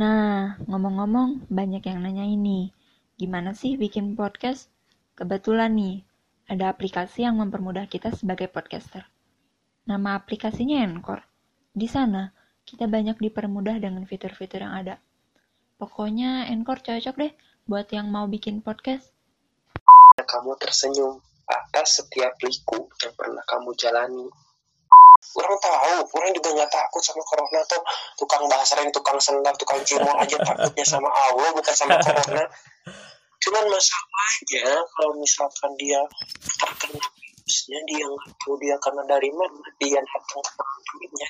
Nah, ngomong-ngomong, banyak yang nanya ini. Gimana sih bikin podcast? Kebetulan nih, ada aplikasi yang mempermudah kita sebagai podcaster. Nama aplikasinya Anchor. Di sana, kita banyak dipermudah dengan fitur-fitur yang ada. Pokoknya Anchor cocok deh buat yang mau bikin podcast. Kamu tersenyum atas setiap liku yang pernah kamu jalani. Orang tahu, orang juga nggak takut sama corona tuh tukang basreng, tukang sendal, tukang cimol aja takutnya sama Allah bukan sama corona. Cuman masalahnya kalau misalkan dia terkena virusnya, dia nggak tahu dia karena dari mana dia datang ke duitnya.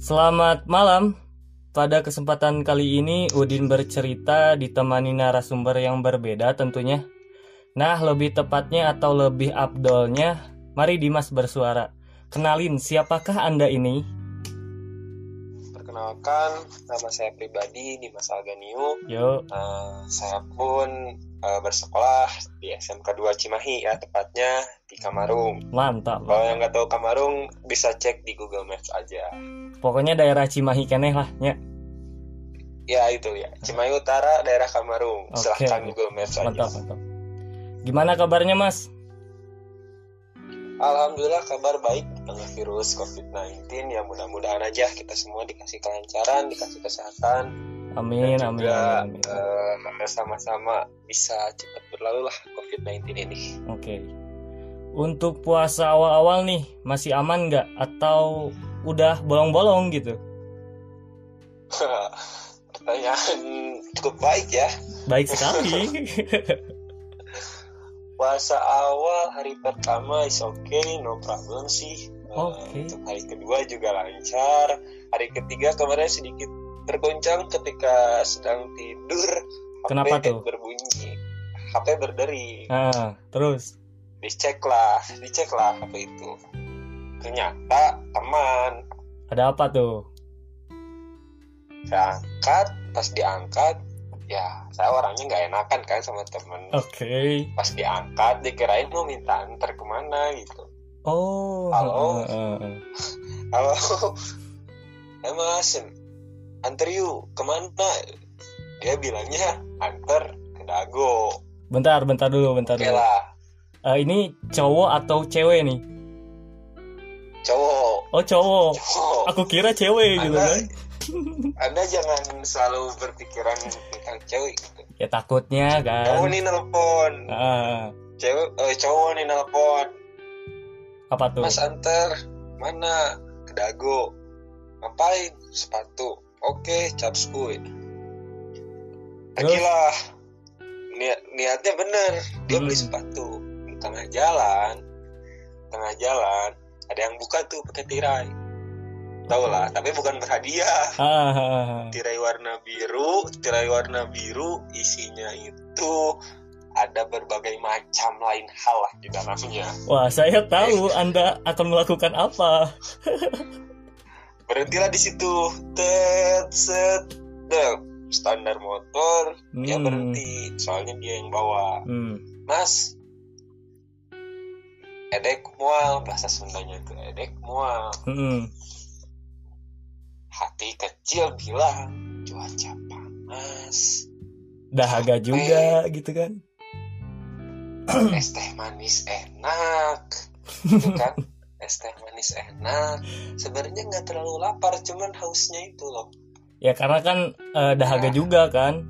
Selamat malam. Pada kesempatan kali ini Udin bercerita ditemani narasumber yang berbeda tentunya. Nah, lebih tepatnya atau lebih abdolnya, mari Dimas bersuara. Kenalin siapakah Anda ini? Perkenalkan, nama saya pribadi Dimas Alganiu. Yuk. Uh, saya pun uh, bersekolah di SMK 2 Cimahi ya, tepatnya di Kamarung. Mantap. Kalau yang nggak tahu Kamarung bisa cek di Google Maps aja. Pokoknya daerah Cimahi keneh lah ya. Ya itu ya, Cimahi Utara, daerah Kamarung. Oke. Silahkan Google Maps aja. Mantap, mantap. Gimana kabarnya, Mas? Alhamdulillah kabar baik dengan virus COVID-19 ya mudah-mudahan aja kita semua dikasih kelancaran, dikasih kesehatan Amin, dan amin, juga amin. eh, sama-sama bisa cepat berlalu lah COVID-19 ini. Oke. Untuk puasa awal-awal nih, masih aman nggak? Atau udah bolong-bolong gitu? Pertanyaan cukup baik ya. Baik sekali. Puasa awal hari pertama is okay, no problem sih. Eh, Oke. Untuk hari kedua juga lancar. Hari ketiga kemarin sedikit tergoncang ketika sedang tidur. HP Kenapa tuh? Berbunyi. HP berderi. nah, terus. Dicek lah, dicek lah HP itu. Ternyata teman. Ada apa tuh? Saya angkat, pas diangkat, ya saya orangnya nggak enakan kan sama temen. Oke. Pas diangkat, dikirain mau minta antar ke mana gitu. Oh. Halo? heeh, heeh. Halo, eh mas, antar yuk ke mana? Dia bilangnya antar ke Dago. Bentar, bentar dulu, bentar Oke dulu. lah, Eh, ini cowok atau cewek nih? cowok. Oh, cowok. Cowok. Aku kira cewek gitu Anda, kan. Anda jangan selalu berpikiran tentang cewek gitu. Ya takutnya Cowok kan. nih nelpon, Ah, cewek, eh, cowok nih nelpon. apa tuh? Mas antar mana ke Dago? Ngapain? Sepatu. Oke, cap school. Pergilah. Niat niatnya bener. Dia beli Hmm. sepatu di tengah jalan. Tengah jalan ada yang buka tuh pakai tirai. Tahu lah, tapi bukan berhadiah. Ah, ah, ah. Tirai warna biru, tirai warna biru isinya itu ada berbagai macam lain hal lah di dalamnya. Wah, saya tahu Anda akan melakukan apa. berhentilah di situ tet set standar motor dia Hmm. berhenti soalnya dia yang bawa Hmm. mas edek mual bahasa Sundanya itu edek mual Hmm. Hati kecil bilang cuaca panas. Dahaga juga gitu kan. es teh manis enak. Gitu kan? Es teh manis enak. Sebenarnya nggak terlalu lapar cuman hausnya itu loh. Ya karena kan eh, dahaga Nah. juga kan.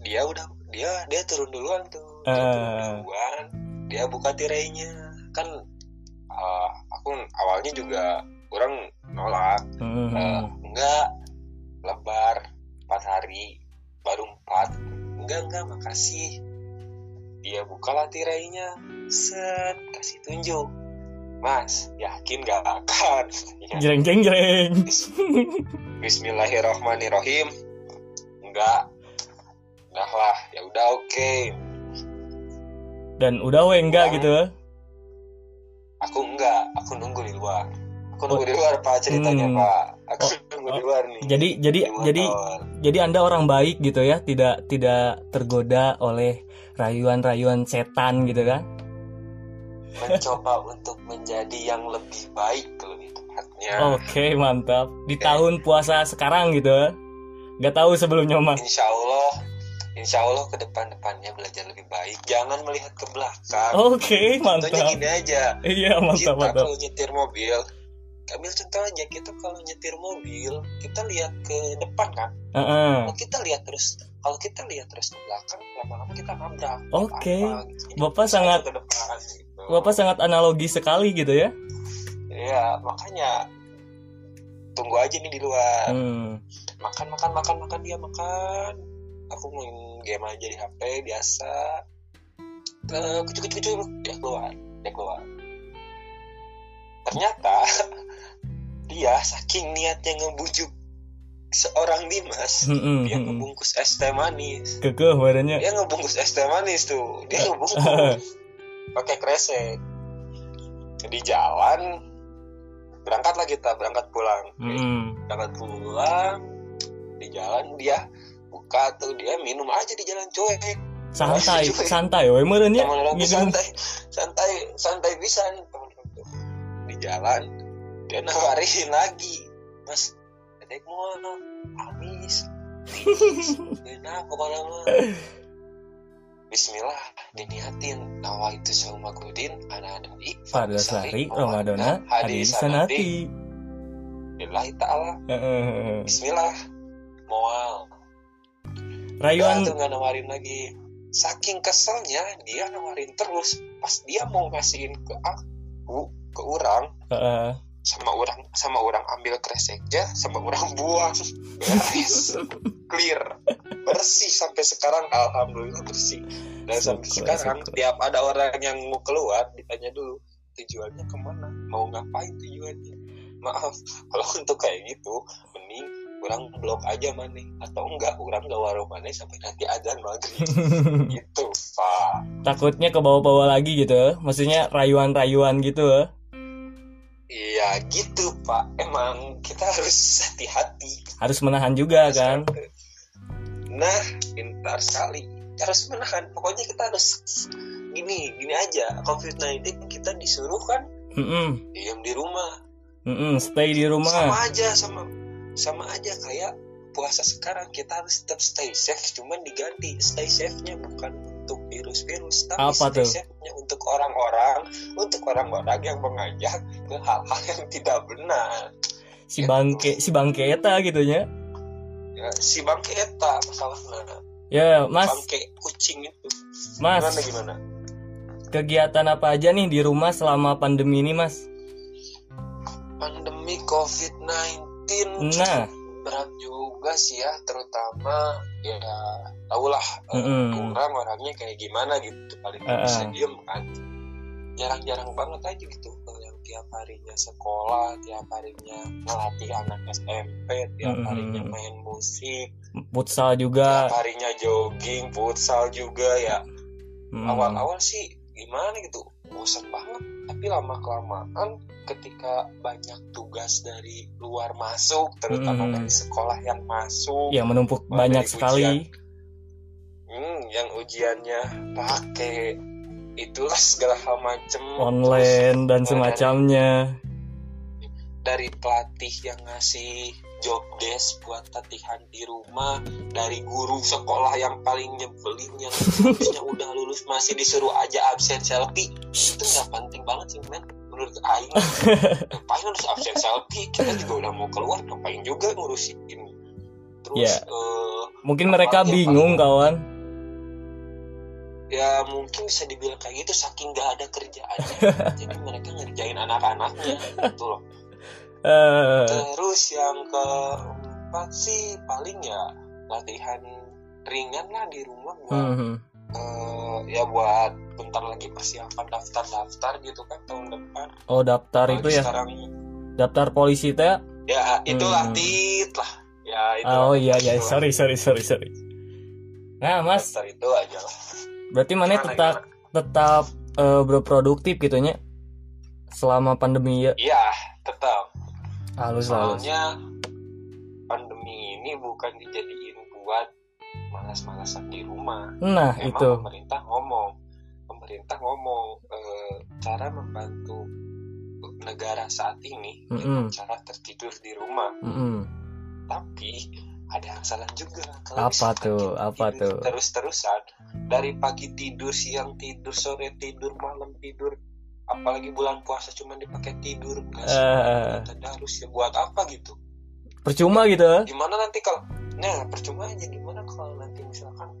dia udah dia dia turun duluan tuh. Dia turun Eh. duluan. Dia buka tirainya. Kan uh, aku awalnya juga kurang nolak. Hmm. Uh, enggak. Lebar. Empat hari. Baru empat. Enggak enggak. Makasih. Dia bukalah tirainya set. Kasih tunjuk. Mas yakin gak akan? Ya, Jreng jreng jreng. Bismillahirrahmanirrahim. Enggak. Udah lah. Ya udah oke. Dan udah we enggak gitu. aku enggak. Aku nunggu di luar aku nunggu di luar pak ceritanya Hmm. pak aku Oh, nunggu oh. di luar nih Jadi jadi jadi jadi Anda orang baik gitu ya, tidak tidak tergoda oleh rayuan-rayuan setan gitu kan. mencoba untuk menjadi yang lebih baik lebih tepatnya Oke, mantap. Di tahun puasa sekarang gitu. ya. Nggak tahu sebelumnya mah. insya Allah insya Allah ke depan depannya belajar lebih baik jangan melihat ke belakang Oke, contohnya mantap. gini aja Iya, kita mantap, mantap. kalau nyetir mobil ambil contoh aja kita kalau nyetir mobil kita lihat ke depan kan Heeh. kalau kita lihat terus kalau kita lihat terus ke belakang lama-lama kita nabrak Oke. Apa-apa gitu. Jadi Bapak sangat- ke depan gitu. Bapak sangat analogi sekali gitu ya. Iya, makanya tunggu aja nih di luar. Hmm. Makan, makan, makan, makan dia makan. Aku main game aja di HP biasa. Eh, kucuk, kucuk, kucuk, dia keluar, dia keluar. Ternyata dia saking niatnya ngebujuk seorang Dimas, Hmm, dia hmm, hmm. ngebungkus es teh manis. Kekeh badannya. Dia ngebungkus es teh manis tuh, dia ngebungkus pakai kresek. Di jalan berangkat lah kita, berangkat pulang. Hmm. berangkat pulang di jalan dia buka tuh dia minum aja di jalan cuek Santai, santai we meureun ya. teman Gitu. santai santai santai bisa di jalan dia nawarin lagi mas dedek mau habis enak pokoknya mah Bismillah diniatin nawa itu sama Gudin anak dari Pada sari Ramadana hadis sanati. Lillahi ta'ala. Bismillah Moal Rayuan tuh nggak nawarin lagi. Saking keselnya dia nawarin terus. Pas dia mau ngasihin ke aku, ke orang, heeh. Sama orang sama orang ambil kreseknya, sama orang buang. Beres, clear, bersih sampai sekarang. Alhamdulillah bersih. Dan sampai sekarang syukur. tiap ada orang yang mau keluar ditanya dulu tujuannya ke mana, mau ngapain tujuannya. Maaf, kalau untuk kayak gitu, mending orang blok aja maneh atau enggak orang gak warung maneh sampai nanti azan maghrib gitu pak Takutnya ke bawah-bawah lagi gitu. Maksudnya rayuan-rayuan gitu. Iya gitu pak. Emang kita harus hati-hati. Harus menahan juga kan. nah pintar sekali. Harus menahan. Pokoknya kita harus gini gini aja. Covid 19 kita disuruh kan Heeh. diam di rumah. Heeh, stay di rumah. sama aja sama sama aja. Kayak puasa sekarang kita harus tetap stay safe. Cuman diganti stay safe-nya bukan untuk virus-virus tapi Apa stay tuh? untuk orang-orang untuk orang-orang yang mengajak ke hal-hal yang tidak benar. Si bangke, si bangke eta gitu ya, si bangke eta masalahnya Ya, Mas, bangke kucing itu. Mas, gimana gimana? Kegiatan apa aja nih di rumah selama pandemi ini, Mas? pandemi covid-19 Nah, berat juga sih ya terutama ya tahulah eh, Mm-mm. orang orangnya kayak gimana gitu paling Uh-uh. bisa diem kan jarang-jarang banget aja gitu kalau yang tiap harinya sekolah tiap harinya ngelatih anak SMP tiap Mm-mm. harinya main musik futsal juga. tiap harinya jogging futsal juga ya Hmm. awal-awal sih gimana gitu bosan banget tapi lama kelamaan ketika banyak tugas dari luar masuk terutama Mm. dari sekolah yang masuk Ya menumpuk banyak sekali. hmm, yang ujiannya pakai itulah segala hal macem Online dan Terus, semacamnya. Dari pelatih yang ngasih job desk buat latihan di rumah dari guru sekolah yang paling nyebelin yang harusnya udah lulus masih disuruh aja absen selfie. Itu nggak penting banget sih men. Menurut Aing ngapain harus absen selfie? Kita juga udah mau keluar ngapain juga ngurusin ini? Terus Ya. eh, Mungkin mereka bingung, kawan. ya mungkin bisa dibilang kayak gitu saking gak ada kerjaannya. Jadi mereka ngerjain anak-anaknya gitu loh Eh, terus yang keempat sih paling ya latihan ringan lah di rumah buat hmm. eh, ya buat bentar lagi persiapan daftar-daftar gitu kan tahun depan Oh, daftar itu Apalagi ya. sekarang Daftar polisi teh. ya itulah Hmm. tit lah ya itu Oh iya iya, sorry sorry sorry sorry. Nah, Mas, daftar itu aja lah berarti mana Gimana, tetap tetap eh, berproduktif gitu nya selama pandemi ya. iya tetap Halus halus. soalnya pandemi ini bukan dijadiin buat malas-malasan di rumah Nah, Emang itu. pemerintah ngomong pemerintah ngomong eh, cara membantu negara saat ini Mm-mm. dengan cara tertidur di rumah Mm-mm. tapi ada yang salah juga Apa misalkan tuh? Apa tuh? terus-terusan dari pagi tidur siang tidur sore tidur malam tidur apalagi bulan puasa cuma dipakai tidur nggak harus ya buat apa gitu? Percuma gitu. Gimana nanti kalau nah percuma aja. Gimana kalau nanti misalkan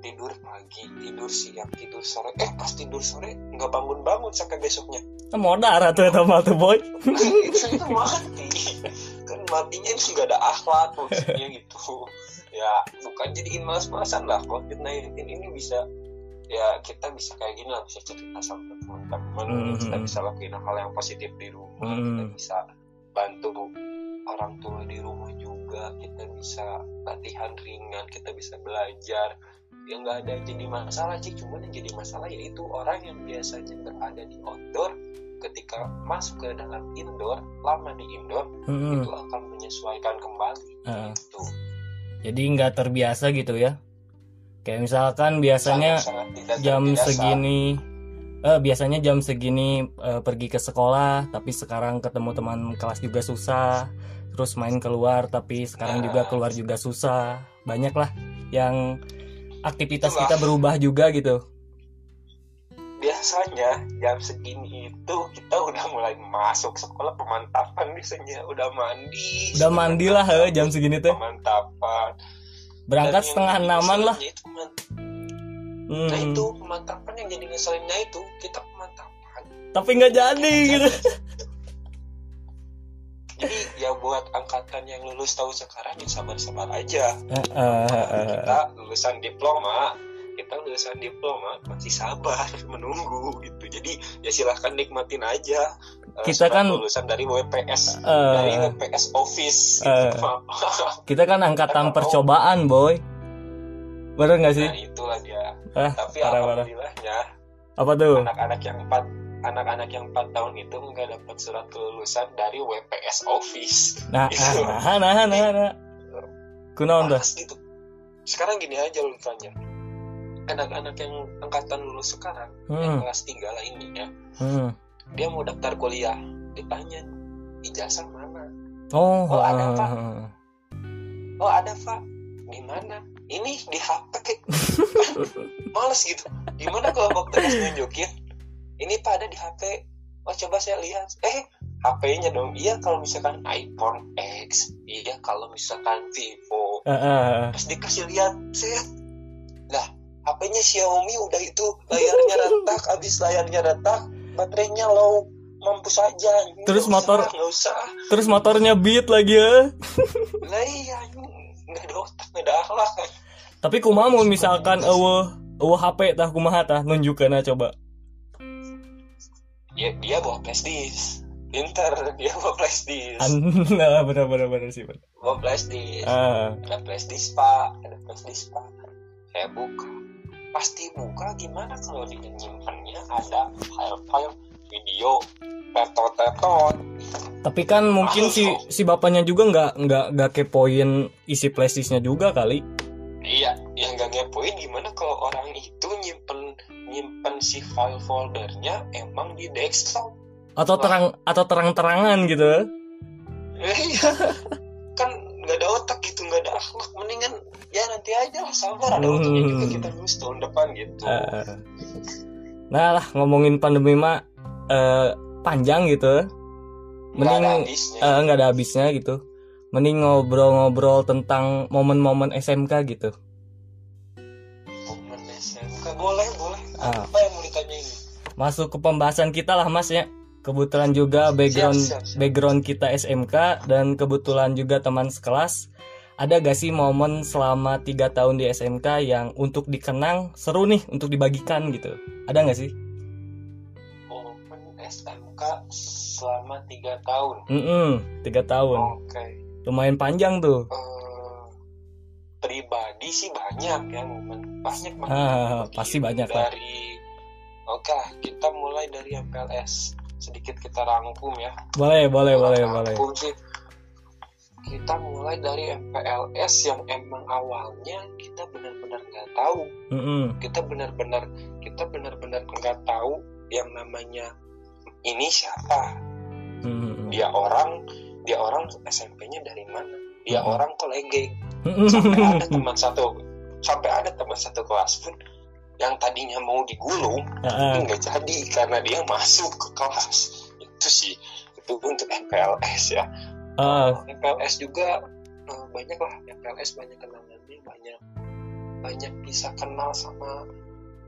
tidur pagi tidur siang tidur sore? Eh pas tidur sore nggak bangun bangun sampai besoknya. Modar tuh eta mah tuh boy. Itu itu mati. Kan matinya itu nggak ada akhlak maksudnya gitu. Ya bukan jadiin malas-malasan lah. COVID-19 ini bisa ya kita bisa kayak gini lah bisa cerita sama teman-teman Mhm. kita bisa lakuin hal yang positif di rumah Mhm. kita bisa bantu orang tua di rumah juga kita bisa latihan ringan kita bisa belajar ya nggak ada yang jadi masalah sih cuman yang jadi masalah yaitu orang yang biasanya berada di outdoor ketika masuk ke dalam indoor lama di indoor Mm-mm. itu akan menyesuaikan kembali Ah. gitu jadi nggak terbiasa gitu ya kayak misalkan biasanya tidak jam segini eh biasanya jam segini eh, pergi ke sekolah tapi sekarang ketemu teman kelas juga susah terus main keluar tapi sekarang Nah. juga keluar juga susah. Banyak lah yang aktivitas Itulah. kita berubah juga gitu. Biasanya jam segini itu kita udah mulai masuk sekolah pemantapan biasanya. Udah mandi. Udah mandi lah he, jam segini tuh. Pemantapan berangkat Dan setengah enaman lah. itu Hmm, nah itu pemantapan yang jadi ngeselinnya itu kita pemantapan. Tapi nggak jadi gitu. jadi. Ya buat angkatan yang lulus tahun sekarang ya sabar-sabar aja. Eh, kita lulusan diploma kita lulusan diploma masih sabar menunggu gitu. Jadi ya silahkan nikmatin aja Kita kan- lulusan dari WPS eh, dari WPS Office eh. gitu. Kita kan angkatan percobaan boy. Bener nggak sih? Nah itulah dia. Ah tapi parah alhamdulillahnya apa tuh? Anak-anak yang empat anak-anak yang empat tahun itu nggak dapat surat kelulusan dari WPS Office. Nah nah nah nah nah, nah. kunaon dah? Males gitu. Sekarang gini aja logikanya anak-anak yang angkatan lulus sekarang yang hmm, kelas 3 lah ini ya hmm. Dia mau daftar kuliah. Ditanya ijazah mana? Oh, Oh, ada, Pak. oh ada pak. Di mana ini di HP males gitu. Gimana kalau waktu pas nunjukin? Ini pak ada di HP oh coba saya lihat. Eh HP-nya dong. Iya kalau misalkan iPhone X iya kalau misalkan Vivo. Ah, ah. pas dikasih lihat saya lah HP-nya Xiaomi udah itu layarnya retak habis layarnya retak baterainya low mampus aja. Terus Nggak motor- usah, terus motornya beat lagi ya? Lah iya nggak ada otak nggak ada akhlak. Kan tapi kumaha mun misalkan eueuh eueuh HP tah kumaha tah nunjukkeun coba? Dia dia bawa flash disk. Pinter dia bawa flash disk. Nah bener bener bener sih bener. bawa flash disk. Ah. Ada flash disk pak. Ada flash disk pak. Saya buka pasti buka. Gimana kalau dia nyimpannya ada file-file video tetot-tetot tapi kan mungkin si si bapaknya juga nggak nggak nggak kepoin isi flashdisknya juga kali. Iya yang gak ngepoin gimana kalau orang itu nyimpen nyimpen si file foldernya emang di desktop? Atau terang atau terang-terangan gitu. Iya. Kan nggak ada otak gitu nggak ada akhlak nanti aja lah sabar ada waktunya juga Hmm. kita lulus tahun depan gitu. Eh, nah lah ngomongin pandemi mah eh, panjang gitu. Nggak ada mending habisnya. nggak ada habisnya gitu. Mending ngobrol-ngobrol tentang momen-momen SMK gitu. Momen SMK boleh boleh. Ah. apa yang mau ditanyain? Masuk ke pembahasan kita lah mas ya. Kebetulan juga background siap, siap. background kita SMK dan kebetulan juga teman sekelas ada gak sih momen selama tiga tahun di SMK yang untuk dikenang seru nih untuk dibagikan gitu? Ada nggak sih? Momen SMK selama tiga tahun? Mm tiga tahun. Oke. Lumayan panjang tuh. Eh, pribadi sih banyak ya momen banyak banget. Ah, pasti banyak lah. dari oke kita mulai dari MPLS sedikit kita rangkum ya. Boleh boleh boleh Kita boleh. sih kita mulai dari MPLS yang emang awalnya kita benar-benar nggak tahu. Mm-mm. kita benar-benar kita benar-benar nggak tahu yang namanya ini siapa. Mm-mm. dia orang dia orang SMP-nya dari mana? Dia Hmm. orang kolege. Sampai ada teman satu sampai ada teman satu kelas pun yang tadinya mau digulung Ah, tapi nggak jadi karena dia masuk ke kelas. Itu sih itu untuk MPLS ya ah, MPLS juga eh, banyak lah. MPLS banyak kenangannya banyak banyak bisa kenal sama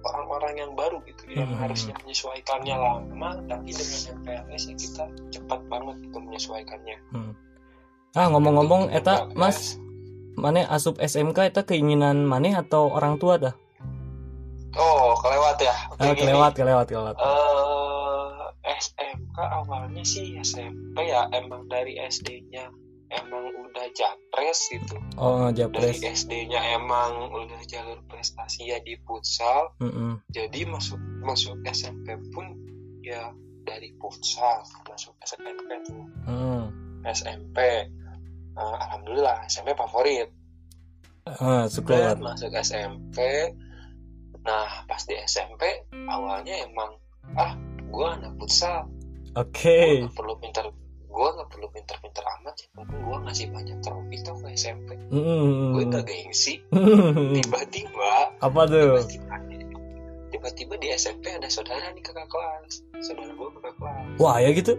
orang-orang yang baru gitu yang Hmm. harusnya menyesuaikannya lama tapi dengan MPLS ya kita cepat banget gitu menyesuaikannya. Ah ngomong-ngomong eta mas mana asup SMK eta keinginan mana atau orang tua dah? Oh kelewat ya? Oke, gini. kelewat kelewat kelewat. Eh SMK awalnya sih SMP ya emang dari SD-nya emang udah japres gitu. Oh dari japres. SD-nya emang udah jalur prestasi ya di futsal. Mm-mm. jadi masuk masuk SMP pun ya dari futsal masuk SMP tuh. Mm. SMP Eh, alhamdulillah SMP favorit. Ah dan sekolah masuk SMP nah pas di SMP awalnya emang ah gua anak futsal oke. Nggak perlu pintar gue nggak perlu pintar-pintar amat ya mungkin gue ngasih banyak trofi tau ke SMP Mm-mm. gue udah gengsi tiba-tiba. Apa tuh? Tiba-tiba di SMP ada saudara nih kakak kelas. Saudara gue kakak kelas. Wah ya gitu?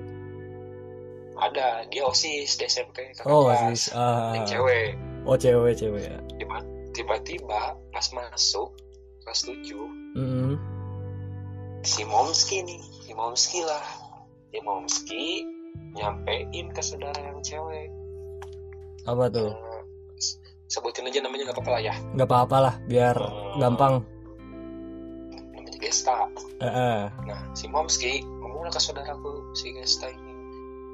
Ada dia osis di SMP kakak oh kelas. ah yang cewek. Oh cewek cewek ya. Tiba- tiba-tiba pas masuk kelas 7 Mm-mm. si Momski nih. Si Momski lah si Momski nyampein ke saudara yang cewek. Apa tuh? Eh, s- sebutin aja namanya nggak apa-apa lah ya. Nggak apa-apa lah biar Hmm. gampang. Namanya Gesta. Eh, eh. nah si Momski ngomong ke saudaraku si Gesta ini.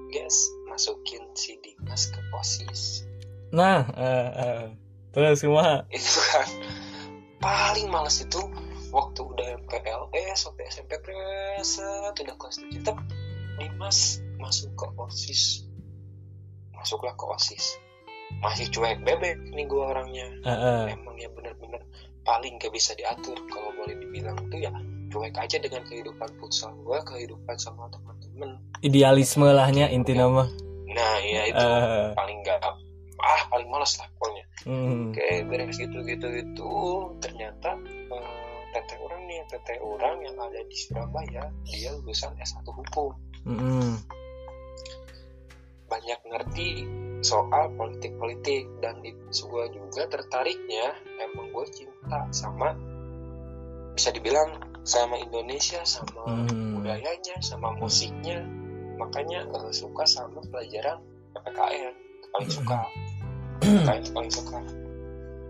Guys masukin si Dimas ke posis. Nah eh, eh. terus semua. Itu kan paling males itu waktu udah MPLS sampai SMP preset udah kelas tujuh. Tetap Dimas masuk ke osis masuklah ke osis masih cuek bebek nih gua orangnya Eh, eh. emang ya bener-bener paling gak bisa diatur kalau boleh dibilang tuh ya cuek aja dengan kehidupan futsal gua kehidupan sama teman-teman idealisme lahnya inti nama nah ya itu Eh. paling gak ah paling males lah pokoknya Hmm. Oke, beres gitu gitu gitu. Ternyata eh, teteh orang nih, teteh orang yang ada di Surabaya, dia lulusan S1 hukum. Mm-mm. Banyak ngerti soal politik-politik dan di gue juga tertariknya emang gue cinta sama bisa dibilang sama Indonesia, sama Hmm. budayanya, sama musiknya. Makanya eh, suka sama pelajaran PPKN, paling suka. PPKN paling suka.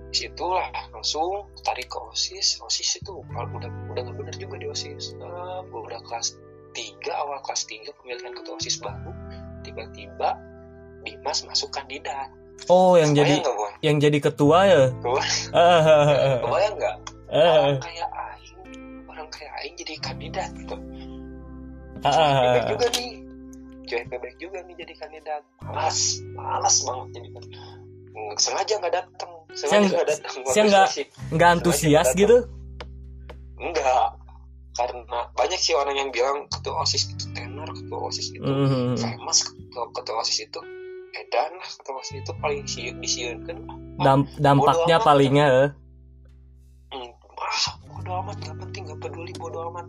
Di situlah langsung tarik ke OSIS. OSIS itu kalau udah udah bener juga di OSIS. Eh, udah kelas 3, awal kelas 3 pemilihan ketua OSIS baru. Tiba-tiba Dimas masuk kandidat. oh yang jadi gue? yang jadi ketua ya Kebayang. Nggak? ah. Orang kayak Aing, orang kayak Aing jadi kandidat gitu. Ah, ah, ah. juga nih. Bebek juga nih jadi kandidat. Malas, malas banget jadi kandidat. Sengaja nggak datang. Sengaja nggak datang. siang nggak- nggak antusias gitu Enggak. Karena banyak sih orang yang bilang ketua OSIS itu tenor, ketua OSIS itu Mhm. famous, ketua, ketua OSIS itu edan lah, ketua OSIS itu paling siun disiunkan. Damp- dampaknya palingnya eh. Hmm, ah, bodo amat, nggak penting, nggak peduli, bodo amat.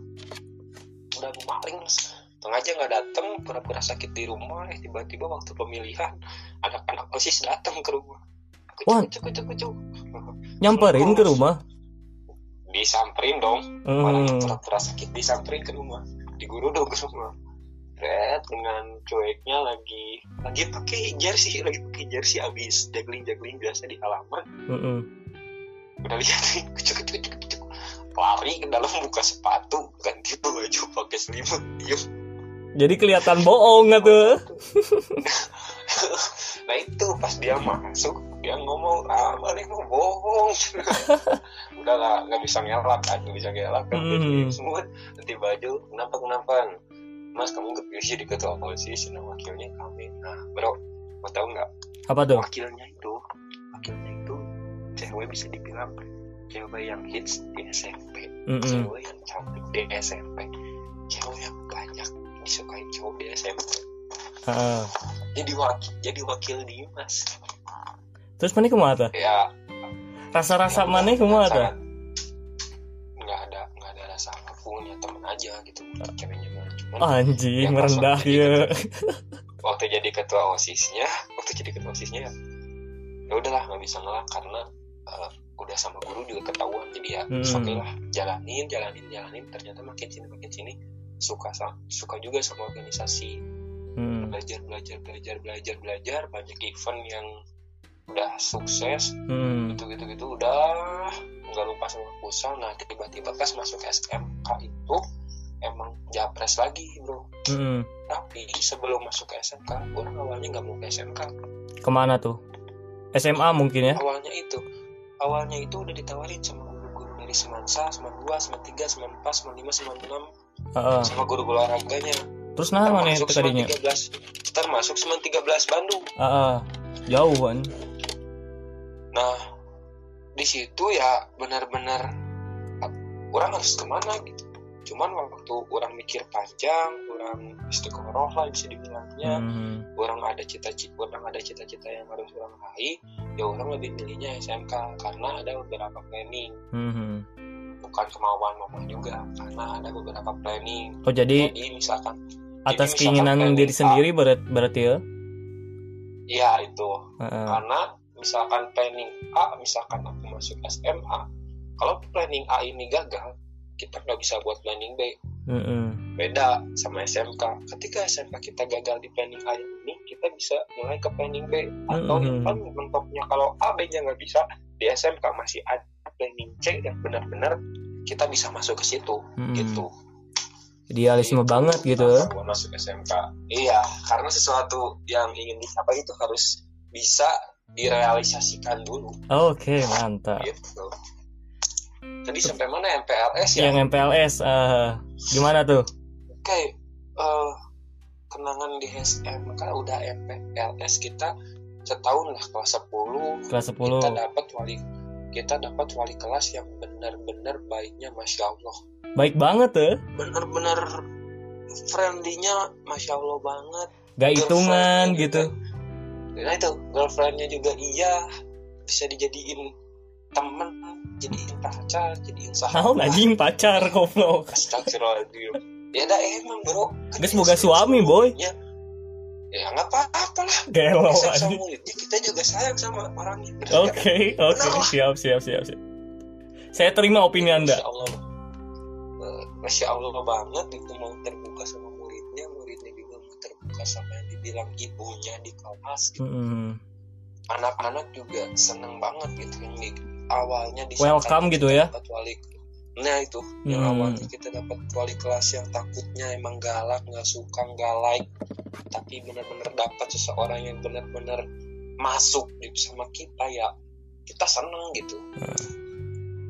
Udah maling, sengaja nggak datang, pura-pura sakit di rumah, eh tiba-tiba waktu pemilihan anak-anak OSIS datang ke rumah. Wah. Kucuk, kucuk, kucuk, kucuk. nyamperin ke rumah Disamperin dong, orang yang pura-pura sakit disamperin ke rumah. Diguruduk ke rumah. Red dengan cueknya lagi lagi pakai jersey lagi pakai jersey abis juggling juggling biasa di halaman. Mm-mm. udah lihat nih kucuk kucuk kucuk kucuk lari ke dalam buka sepatu ganti baju pakai selimut diem. Jadi kelihatan bohong tuh nah itu pas dia masuk dia ngomong ah mana mau bohong. Udah lah nggak bisa ngelak kan nggak bisa ngelak. Kan Hmm. semut nanti baju kenapa kenapa mas kamu kepilih jadi ketua osis nah wakilnya kami. Nah bro mau tahu nggak? Apa tuh? wakilnya itu wakilnya itu cewek bisa dibilang cewek yang hits di SMP Mm-mm. cewek yang cantik di SMP cewek yang banyak disukai cowok di SMP Heeh. jadi wakil jadi wakil Dimas Terus mana ke mana tuh? ya Rasa-rasa mana ke mana tuh? sangat- nggak ada nggak ada rasa apa pun ya temen aja gitu ceweknya cuman Anjing Yang merendah ya. waktu jadi ketua osisnya waktu jadi ketua osisnya ya ya udahlah nggak bisa ngelak karena eh, udah sama guru juga ketahuan jadi ya Hmm. oke lah jalanin jalanin jalanin ternyata makin sini makin sini suka suka juga sama organisasi Hmm. belajar belajar belajar belajar belajar banyak event yang udah sukses Hmm. gitu gitu gitu udah nggak lupa sama futsal nah tiba-tiba pas masuk SMK itu emang japres lagi bro Mm-mm. tapi sebelum masuk ke SMK orang awalnya nggak mau ke SMK Ke mana tuh? SMA mungkin ya? awalnya itu awalnya itu udah ditawarin sama guru-guru dari Semansa, Seman 2, Seman 3, Seman 4, Seman 5, Seman 6 Heeh. sama guru-guru olahraganya Terus nah mana itu tadinya? 13 termasuk Seman 13 Bandung Heeh. Jauh kan? nah di situ ya benar-benar ah, orang harus ke mana gitu cuman waktu orang mikir panjang orang istiqoroh lah bisa dibilangnya Hmm. orang ada cita-cita orang ada cita-cita yang harus orang raih ya orang lebih milihnya SMK karena ada beberapa planning Hmm. Bukan kemauan mama juga karena ada beberapa planning Oh jadi jadi misalkan atas misalkan keinginan diri A. sendiri berat berarti ya? ya itu Heeh. karena misalkan planning A misalkan aku masuk SMA kalau planning A ini gagal kita nggak bisa buat planning B Mm-mm. beda sama SMK ketika SMK kita gagal di planning A ini kita bisa mulai ke planning B atau Mhm. kan mentoknya kalau A B nya nggak bisa di SMK masih ada planning C yang benar-benar kita bisa masuk ke situ Mm-mm. gitu. Idealisme Itu banget gitu. Masuk SMK iya karena sesuatu yang ingin dicapai itu harus bisa direalisasikan dulu. Oke mantap. gitu. Tadi sampai mana? MPLS ya? Yang MPLS eh, gimana tuh? oke eh, kenangan di SMK udah MPLS kita setahun lah kelas 10 Kelas 10 kita dapat wali kita dapat wali kelas yang benar-benar baiknya masya Allah Baik banget tuh. benar-benar friendly-nya masya Allah banget Gak hitungan gitu. juga- nah itu girlfriendnya juga iya bisa dijadiin temen jadiin pacar jadiin sahabat anjing pacar goblok. Astagfirullahaladzim ya dah emang bro Guys, boga suami, boy. Ya ya nggak apa-apa lah Gelo Sayang sama muridnya kita juga sayang sama orangnya Oke, oke, siap, siap, siap, siap. Saya terima opini Anda. Masya Allah Eh, Masya Allah banget itu mau terbuka sama muridnya muridnya juga mau terbuka sama yang dibilang ibunya di kelas gitu. Mm-mm. anak-anak juga seneng banget gitu yang awalnya di Welcome gitu ya? wali nah itu. Yang Hmm. awalnya kita dapat wali kelas yang takutnya emang galak nggak suka nggak like. Tapi benar-benar dapat seseorang yang benar-benar masuk gitu sama kita ya kita seneng gitu.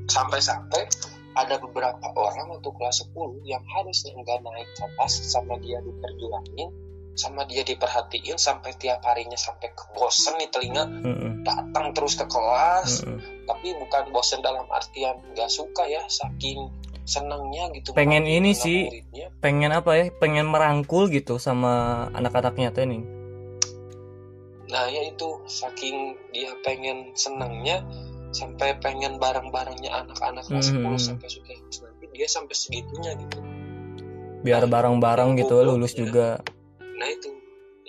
Sampai-sampai ada beberapa orang waktu kelas 10 yang harusnya nggak naik kelas sama dia diperjuangin sama dia diperhatiin sampai tiap harinya sampai kebosen nih telinga datang terus ke kelas tapi bukan bosen dalam artian nggak suka ya saking senangnya gitu Pengen ini sih. muridnya. Pengen apa ya? Pengen merangkul gitu sama anak-anaknya tuh nih. nah ya itu saking dia pengen senangnya sampai pengen bareng-barengnya anak-anak kelas Mhm. 10 sampai suka nanti dia sampai segitunya gitu Biar bareng-bareng gitu Goblok, lulus ya. juga. Nah itu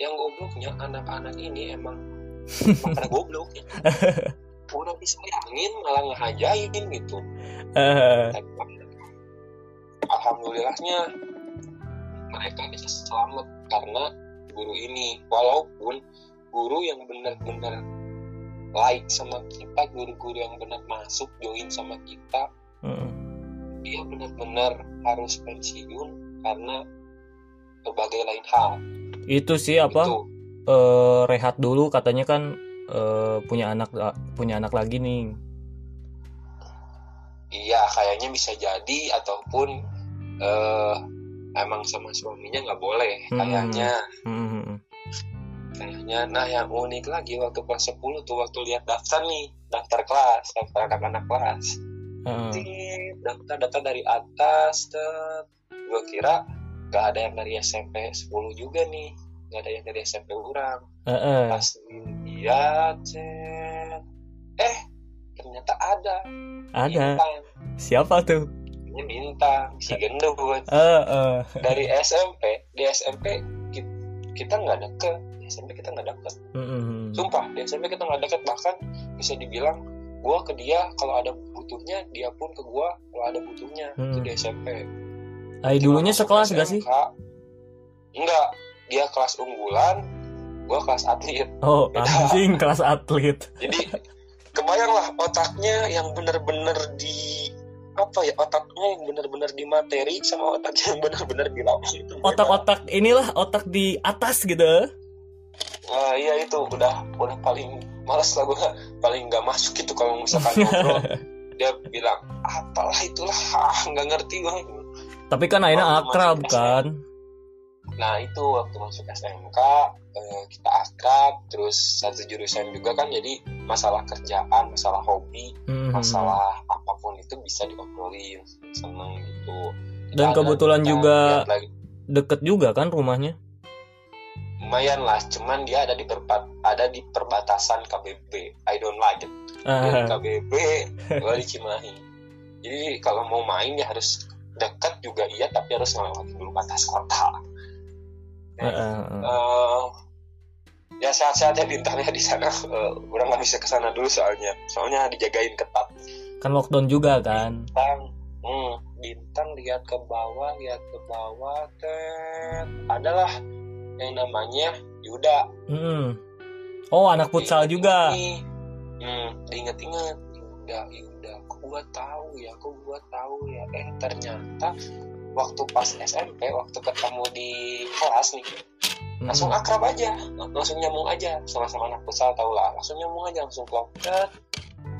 yang gobloknya anak-anak ini emang pada goblok ya. udah disayangin malah ngehajain gitu Eh, alhamdulillahnya mereka bisa selamat karena guru ini walaupun guru yang benar-benar like sama kita guru-guru yang benar masuk join sama kita mm. dia benar-benar harus pensiun karena berbagai lain hal Itu sih apa? itu eh, rehat dulu katanya kan eh, punya anak punya anak lagi nih. iya kayaknya bisa jadi ataupun eh, emang sama suaminya nggak boleh Hmm. kayaknya Mm-mm. kayaknya nah yang unik lagi waktu kelas 10 tuh waktu lihat daftar nih daftar kelas daftar anak-anak kelas Heeh. Tit, daftar data dari atas gue kira gak ada yang dari SMP 10 juga nih gak ada yang dari SMP orang Heeh. pas lihat eh ternyata ada Ada. bintang Siapa tuh? ini bintang si gendut Heeh. dari SMP di SMP ki- kita nggak deket di SMP kita nggak deket Mm-mm. sumpah di SMP kita nggak deket bahkan bisa dibilang gua ke dia kalau ada butuhnya dia pun ke gua kalau ada butuhnya itu Hmm. di SMP Ay, dulunya sekelas gak sih? Enggak dia kelas unggulan gua kelas atlet Oh, Beda. anjing kelas atlet. jadi kebayanglah otaknya yang bener-bener di apa ya otaknya yang bener-bener di materi sama otaknya yang bener-bener di lapangan itu. Otak-otak inilah otak di atas gitu. Nah, iya itu udah udah paling males lah gue paling nggak masuk gitu kalau misalkan ngobrol dia bilang apalah itulah ah nggak ngerti gue Tapi kan akhirnya Waktu akrab kan. nah itu waktu masuk SMK eh, kita akrab terus satu jurusan juga kan jadi masalah kerjaan masalah hobi Mhm. masalah apa pun itu bisa diobrolin seneng gitu. Dan Kita kebetulan kita juga deket juga kan rumahnya. lumayan lah cuman dia ada di perbat ada di perbatasan KBB I don't like it. Di Ah, KBB gue di Cimahi. Jadi kalau mau main ya harus dekat juga iya tapi harus melewati dulu batas kota ah, ah, ah. Eh, ya sehat-sehat ya bintangnya di sana Eh, udah nggak bisa ke sana dulu soalnya soalnya dijagain ketat Kan lockdown juga kan. bintang hmm, bintang lihat ke bawah lihat ke bawah tet adalah yang namanya Yuda Mm. Oh, anak futsal juga. hmm, diinget-inget Yuda Yuda kok gua tahu ya kok gua tahu ya. Eh ternyata waktu pas SMP waktu ketemu di kelas nih Mm. langsung akrab aja. Langsung nyambung aja sama-sama anak futsal tau lah. Langsung nyambung aja langsung klop Eh,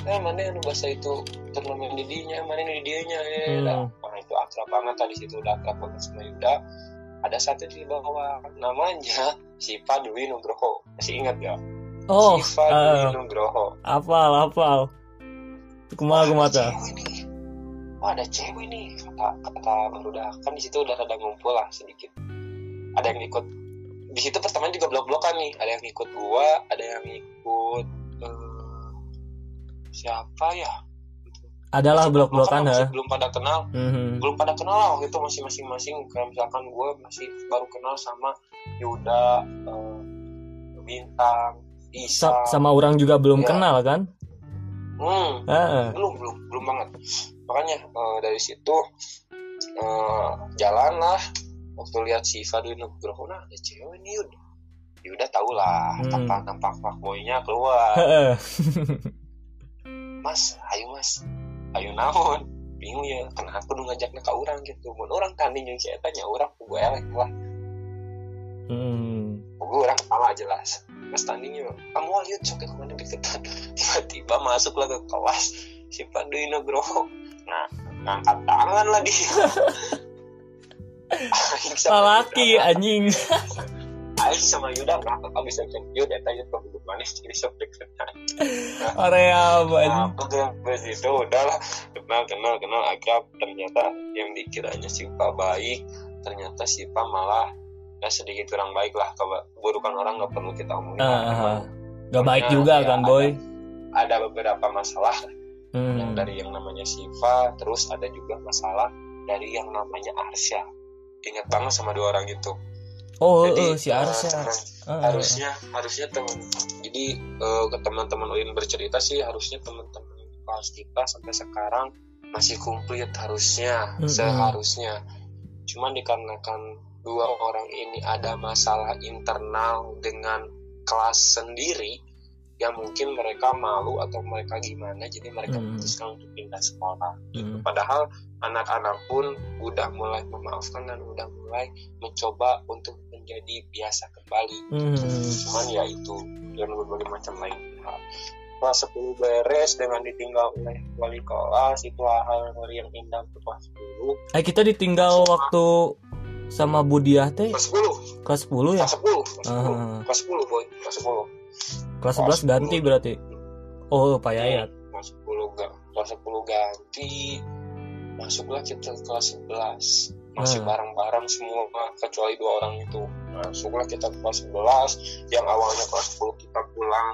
eh mana yang bahasa itu turnamen di dinya mana ini di dianya eh Hmm. dah. Wah, itu akrab banget tadi situ udah akrab banget sama Yuda. Ada satu di bawah namanya Siva Dwi Nugroho. Masih ingat ya Oh, Siva Dwi Nugroho. Apal, apal. Kumaha kumaha nih. Wah ada cewek nih kata kata udah kan di situ udah ada ngumpul lah sedikit. Ada yang ikut di situ pertama juga blok-blokan nih. Ada yang ikut gua ada yang ikut eh, siapa ya? Adalah Masih blok-blokan ha. belum pada kenal. Mhm. belum pada kenal lah waktu itu masih masing-masing. Kayak misalkan gue masih baru kenal sama Yuda eh, Bintang Isa. Sa- sama orang juga belum Iya. kenal kan? Hmm, Heeh. belum belum belum banget. Makanya eh, dari situ eh, jalan lah waktu lihat si Fadli Nugroho nah ada cewek nih Yud. Yuda tau lah Hmm. tampak tampak fuckboynya keluar. Mas ayo mas. Ayo naon? Bingung ya kenapa nu ngajaknya ke orang gitu. Mun orang tanding yang saya tanya orang gue elek lah Hmm. gue orang kepala jelas mas tandingnya kamu lihat sok ke mana deketan tiba-tiba masuklah ke kelas si Pandu Nugroho nah ngangkat tangan lah dia Aing sama Laki Yuda- anjing. Aing sama Yuda kamu bisa cek Yuda? Tanya ke buku manis jadi sok deketan Area apa Nah, aku tuh ke situ udahlah kenal kenal kenal. Akrab ternyata yang dikiranya Sipa baik ternyata Sipa malah ya sedikit kurang baik lah keburukan orang nggak perlu kita omongin Emang ah. Gak baik juga ya, kan ada. boy. ada beberapa masalah yang Hmm. dari yang namanya Siva terus ada juga masalah dari yang namanya Arsya ingat banget sama dua orang itu Oh, Jadi, eh, si Arsya. teman- Ah, harusnya harusnya teman jadi eh, ke teman-teman Ulin bercerita sih harusnya teman-teman kelas kita sampai sekarang masih komplit harusnya Mm-mm. seharusnya cuman dikarenakan dua orang ini ada masalah internal dengan kelas sendiri yang mungkin mereka malu atau mereka gimana jadi mereka Mm. memutuskan untuk pindah sekolah Hmm. padahal anak-anak pun udah mulai memaafkan dan udah mulai mencoba untuk menjadi biasa kembali Hmm. cuman ya itu dan berbagai macam lain hal kelas 10 beres dengan ditinggal oleh wali kelas itu hal yang indah untuk kelas 10 Eh kita ditinggal waktu sama Budiah teh? Kelas 10 kelas 10 ya? Kelas 10 kelas 10 Ah. kelas 10 boy. Kelas 10 kelas kelas 11 ganti 10. berarti? Oh Pak Yayat. kelas 10 ga, kelas 10 ganti. Masuklah kita ke kelas 11 masih Hmm. bareng-bareng semua kecuali dua orang itu. Masuklah kita ke kelas 11 yang awalnya kelas 10 kita pulang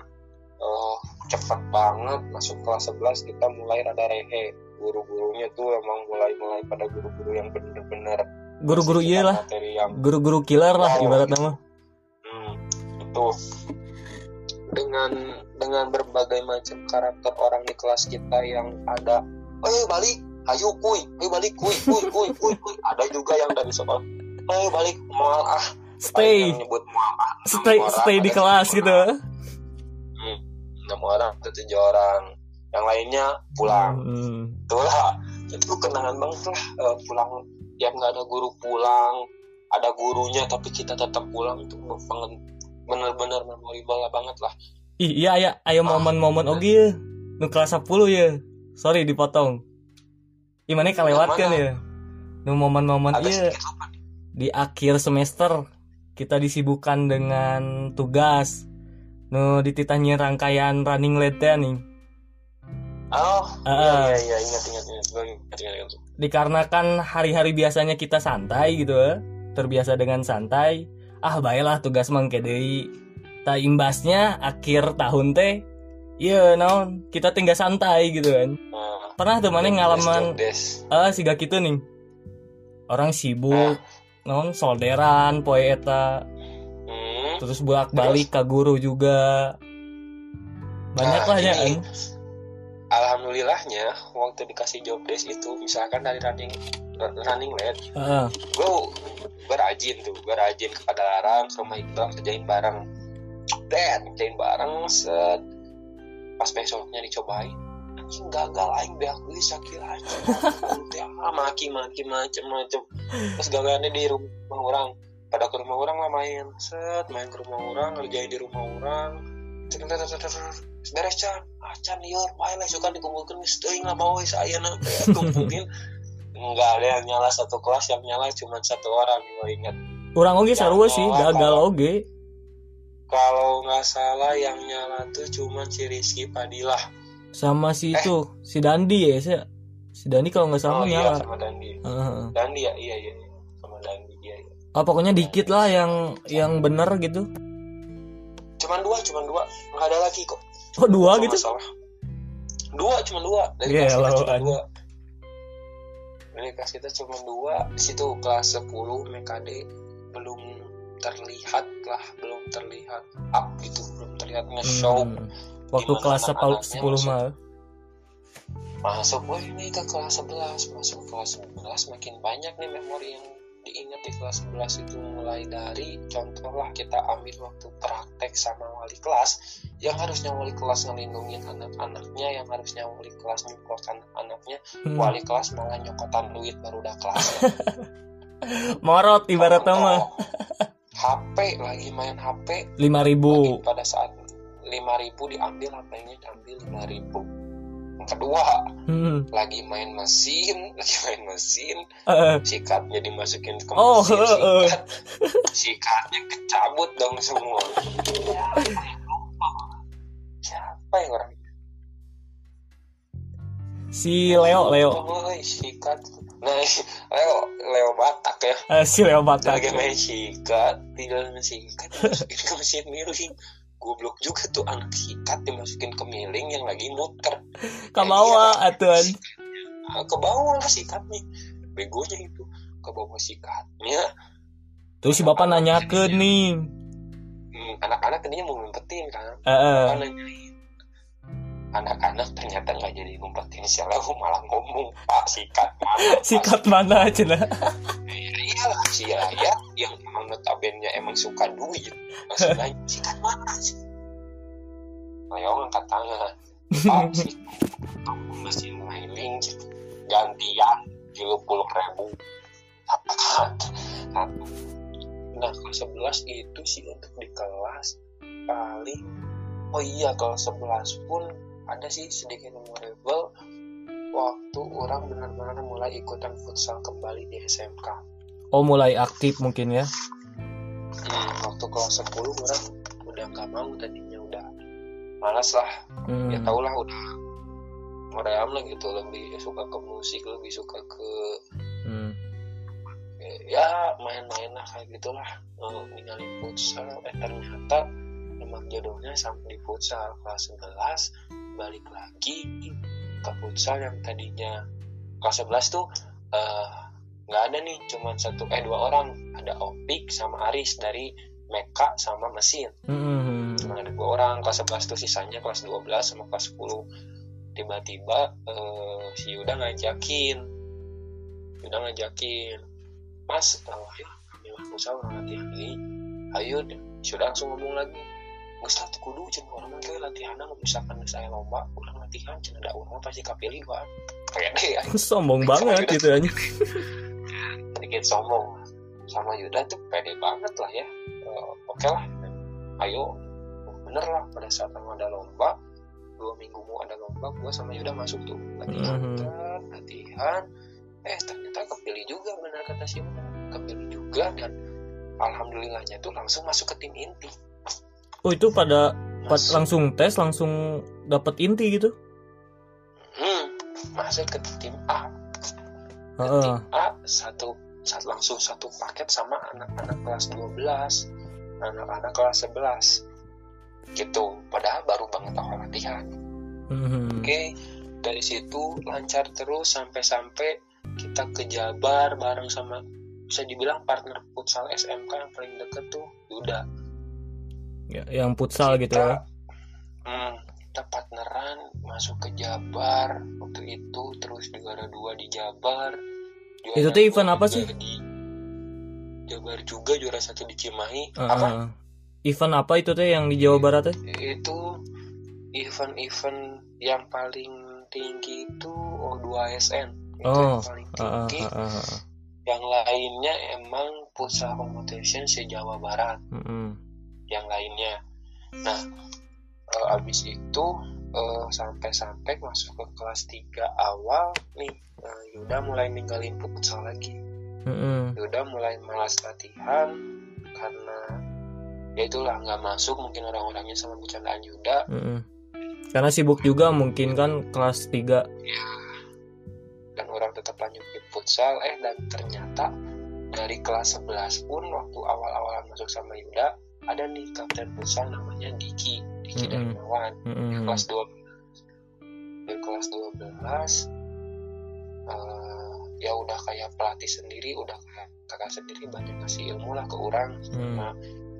eh cepat banget. Masuk kelas 11 kita mulai rada rehe. Guru-gurunya tuh emang mulai-mulai pada guru-guru yang bener-bener guru-guru iya lah guru-guru killer lah Oh. ibarat nama Hmm, itu dengan dengan berbagai macam karakter orang di kelas kita yang ada, ayo balik, ayo kuy, ayo balik kuy, kuy, kuy, kuy, kuy. Ada juga yang dari sekolah, ayo balik mual ah, stay nyebut mual ah, stay orang, stay di kelas gitu. Hmm, enam orang atau tujuh orang, yang lainnya pulang. Hmm. Itulah, itu kenangan banget lah eh, pulang yang nggak ada guru pulang, ada gurunya tapi kita tetap pulang itu pengen bener-bener memorable banget lah. Ih, iya aya aya momen-momen oge ya. Nu kelas 10 ya. Sorry dipotong. Gimana kalewatkeun Yang ya? Nu momen-momen iya nih. di akhir semester kita disibukkan dengan tugas. Nu dititahnya rangkaian running late nih. Oh, Ah. iya iya iya ingat ingat ingat ingat ingat, ingat. Dikarenakan hari-hari biasanya kita santai gitu ya. Terbiasa dengan santai. Ah, baiklah tugas mangke deui. Ta imbasnya akhir tahun teh Iya, naon? Kita tinggal santai gitu kan. Nah, Pernah tuh mana ngalaman? ah siga gitu nih. Orang sibuk non solderan poe eta. Hmm. terus bolak balik ke guru juga. Banyak Nah, lah ya ini, Alhamdulillahnya waktu dikasih job desk itu misalkan dari running running late, Heeh. gue gue rajin tuh, gue rajin ke Padalarang, ke rumah Iqbal kerjain bareng, Dad, kerjain bareng, set pas besoknya dicobain, anjing gagal aing beak deui sakira anjing. Ah, maki maki macem-macem. Terus gagalnya di rumah orang, pada ke rumah orang lah main, set main ke rumah orang, ngerjain di rumah orang. Beres can, ah can liur, main lah suka dikumpulkan, teuing lah bawa saya nanti kumpulin. Enggak ada yang nyala satu kelas, yang nyala cuma satu orang, gue ingat. orang oge sarua Ya, sih oh, gagal oge Kalau nggak salah yang nyala tuh cuma si Rizky Padilah. sama si Eh. itu si Dandi ya si, si Dandi kalau nggak salah oh iya nyala sama Dandi. Heeh. Dandi ya, iya iya. iya. Sama Dandi, iya iya. ah pokoknya dikit lah yang yang bener gitu Cuman dua, cuman dua. Nggak ada lagi kok. oh dua gitu salah. Dua, cuma dua. Dari Iya, kelas kita cuma dua. Dari kelas kita cuma dua. Di situ kelas 10 MKD belum terlihat lah, belum terlihat up gitu, belum terlihat nge-show. Hmm. waktu kelas anak-anaknya 10 masuk? mah Masuk, wah ini ke kelas 11. Masuk kelas 11 makin banyak nih memori yang diingat di kelas 11 itu mulai dari contoh lah kita ambil waktu praktek sama wali kelas yang harusnya wali kelas ngelindungin anak-anaknya yang harusnya wali kelas nyukot anak-anaknya Hmm. wali kelas malah nyokotan duit baru udah kelas. Morot ibarat Contoh, mah HP lagi main HP 5000 lagi pada saat 5000 diambil HP-nya diambil 5000 yang kedua hmm. lagi main mesin lagi main mesin Eh, sikatnya dimasukin ke Oh, mesin eh, eh. sikat sikatnya kecabut dong semua. Siapa yang orang? Si Leo Leo. Oh, sikat. Nah Leo Leo Batak ya. Eh, si Leo Batak. Lagi main sikat tidak sikat ke mesin miring goblok juga tuh anak sikat dimasukin ke miling yang lagi muter ke bawah atuan. Nah, ke bawah lah sikatnya. Begonya itu. Ke bawah sikatnya. Terus si bapak nanyakeun nih. Hmm, anak-anak tadinya mau ngumpetin kan. Bapak nanyain. Anak-anak ternyata nggak jadi ngumpetin. Si Leo malah ngomong pak sikat mana? Sikat mana cina Iya iyalah si Yaya yang emang notabene emang suka duit. Nanya sikat mana sih? Leo ngangkat tangan Pak si mesin mailing gantian tujuh puluh ribu. Satu nah kelas 11 itu sih untuk di kelas paling oh iya kalau 11 pun ada sih sedikit memorable waktu orang benar-benar mulai ikutan futsal kembali di SMK oh mulai aktif mungkin ya hmm, waktu kelas 10 orang udah nggak mau tadinya udah malas lah Hmm. ya tau lah udah meream lah gitu lebih suka ke musik lebih suka ke Hmm. ya main-main lah kayak gitulah oh, ninggalin futsal eh ternyata emang jodohnya sampai di futsal kelas 11 balik lagi ke futsal yang tadinya kelas 11 tuh eh, nggak ada nih cuman satu eh dua orang. Ada Opik sama Aris dari Meka sama mesin Hmm. cuma ada dua orang kelas 11 tuh sisanya kelas 12 sama kelas 10 tiba-tiba eh, si Yuda ngajakin. Yuda ngajakin. Mas kami lah futsal orang latihan ini ayo deh sudah langsung ngomong lagi. Gus latih kudu cen orang nanti latihan nggak misalkan saya lomba. Kurang latihan cen ada orang pasti kapilih gua pede ya Sombong banget gitu aja. sedikit sombong sama Yuda tuh pede banget lah ya. Eh, oke lah. Ayo. Bener lah pada saat ada lomba dua minggu mau ada lomba gua sama Yuda masuk tuh. Latihan Mhm. dan latihan. Eh ternyata kepilih juga benar kata si Yuda. Kepilih juga dan alhamdulillahnya tuh langsung masuk ke tim inti. Oh itu pada pas Masuk- langsung tes langsung dapat inti gitu. hmm, masuk ke tim A. Ke Heeh. tim A satu langsung satu paket sama anak-anak kelas 12 anak-anak kelas 11 gitu. Padahal baru banget awal latihan. Hmm. oke dari situ lancar terus sampai-sampai kita ke Jabar bareng sama bisa dibilang partner futsal SMK yang paling deket tuh Yuda. Ya, yang futsal gitu ya. hmm, kita partneran masuk ke Jabar waktu itu terus juara dua di Jabar juara Itu tuh event apa sih? di Jabar juga juara satu di Cimahi Heeh. apa Event apa itu teh yang di Jawa Barat teh? itu event-event yang paling tinggi itu O2SN itu Oh, yang paling tinggi heeh, heeh. yang lainnya emang futsal competition se Jawa Barat Mm-mm. yang lainnya nah eh, abis itu eh, sampai-sampai masuk ke kelas 3 awal nih eh, Yuda mulai ninggalin futsal lagi. Mm-mm. Yuda mulai malas latihan karena ya itulah nggak masuk mungkin orang-orangnya sama bercandaan Yuda. Mm-mm. Karena sibuk juga mungkin kan kelas 3 dan orang tetap lanjut di futsal eh dan ternyata dari kelas 11 pun waktu awal-awalan masuk sama Yuda ada nih kapten futsal namanya Diki Diki Mm-mm. Darmawan Mm-mm. kelas 12 dari kelas 12 eh, ya udah kayak pelatih sendiri udah kayak kakak sendiri banyak ngasih ilmu lah ke orang Hmm. sama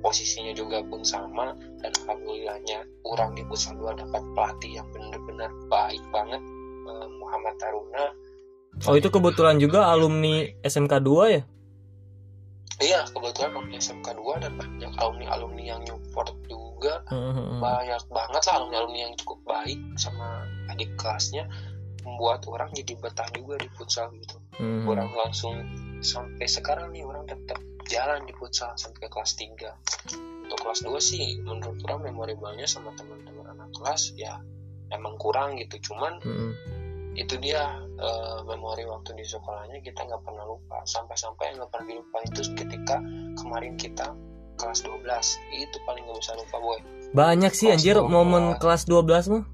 posisinya juga pun sama dan alhamdulillahnya orang di futsal 2 dapat pelatih yang benar-benar baik banget eh, Muhammad Taruna Oh itu kebetulan juga alumni SMK 2 ya? iya kebetulan alumni SMK 2 dan banyak alumni-alumni yang support juga Mm-mm. banyak banget lah alumni-alumni yang cukup baik sama adik kelasnya membuat orang jadi betah juga di futsal gitu Mm-mm. orang langsung sampai sekarang nih orang tetap jalan di futsal sampai ke kelas 3 untuk kelas 2 sih menurut orang memorablenya sama teman-teman anak kelas ya emang kurang gitu cuman Mm-mm. itu dia eh, memori waktu di sekolahnya kita nggak pernah lupa sampai-sampai nggak pernah dilupain itu ketika kemarin kita kelas 12 itu paling nggak bisa lupa boy Banyak sih Kelas anjir 12. momen kelas 12 mah.